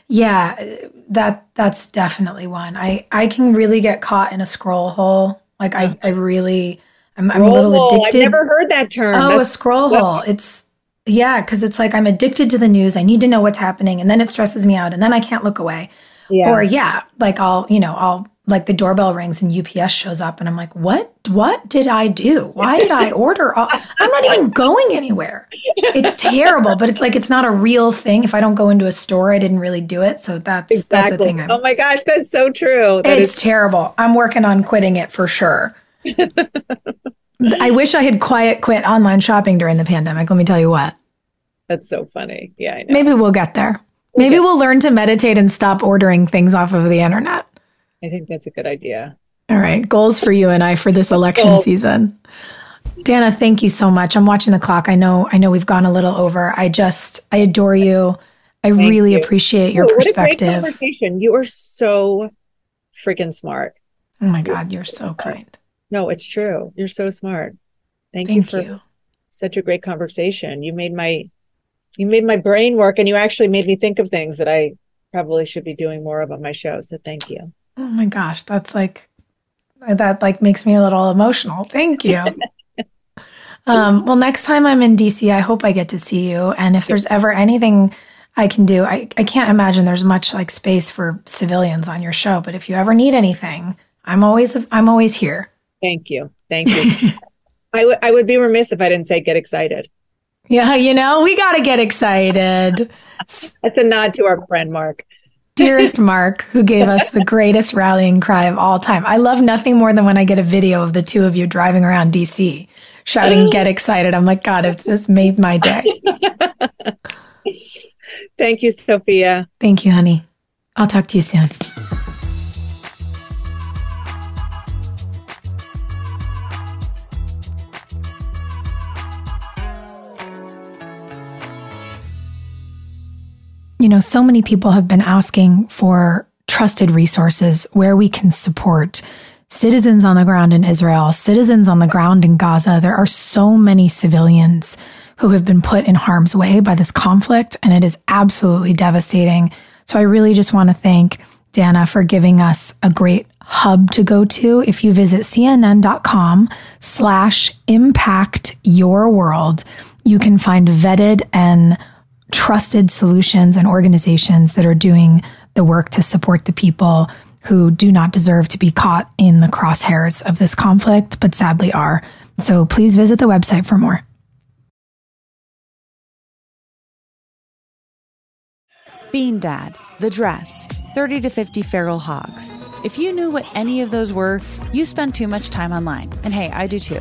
Yeah, that that's definitely one. I I can really get caught in a scroll hole. Like I I really I'm, I'm a little hole. addicted. i've never heard that term Oh, That's- a scroll what- hole. It's yeah, because it's like I'm addicted to the news. I need to know what's happening, and then it stresses me out, and then I can't look away. Yeah. Or yeah, like I'll you know I'll like the doorbell rings and UPS shows up, and I'm like, what? What did I do? Why did I order? All- [LAUGHS] I'm not even going anywhere. It's terrible, but it's like it's not a real thing. If I don't go into a store, I didn't really do it. So that's that's a exactly thing. I'm, oh my gosh that's so true That it's is terrible. I'm working on quitting it for sure. [LAUGHS] I wish I had quiet quit online shopping during the pandemic. Let me tell you what. That's so funny. Yeah, I know. Maybe we'll get there. Maybe we'll learn to meditate and stop ordering things off of the internet. I think that's a good idea. All right. Goals for you and I for this election Goals. season. Dana, thank you so much. I'm watching the clock. I know I know we've gone a little over. I just I adore you. I Thank really you. appreciate your Oh, What a great perspective. conversation. You are so freaking smart. Oh my God, you're so kind. No, it's true. You're so smart. Thank, you for you. such a great conversation. You made my you made my brain work and you actually made me think of things that I probably should be doing more of on my show. So thank you. Oh my gosh, that's like that like makes me a little emotional. Thank you. [LAUGHS] um, well, next time I'm in DC, I hope I get to see you. And if there's ever anything I can do, I, I can't imagine there's much like space for civilians on your show. But if you ever need anything, I'm always I'm always here. Thank you. Thank you. [LAUGHS] I would I would be remiss if I didn't say get excited. Yeah, you know, we got to get excited. That's a nod to our friend Mark. Dearest Mark, who gave us the greatest rallying cry of all time. I love nothing more than when I get a video of the two of you driving around DC shouting, Get excited. I'm like, God, it's just made my day. [LAUGHS] Thank you, Sophia. Thank you, honey. I'll talk to you soon. You know, so many people have been asking for trusted resources where we can support citizens on the ground in Israel, citizens on the ground in Gaza. There are so many civilians who have been put in harm's way by this conflict, and it is absolutely devastating. So I really just want to thank Dana for giving us a great hub to go to. If you visit cnn.com slash impact your world, you can find vetted and trusted solutions and organizations that are doing the work to support the people who do not deserve to be caught in the crosshairs of this conflict, but sadly are. So please visit the website for more. Bean Dad, The Dress, 30 to 50 Feral Hogs. If you knew what any of those were, you spend too much time online. And hey, I do too.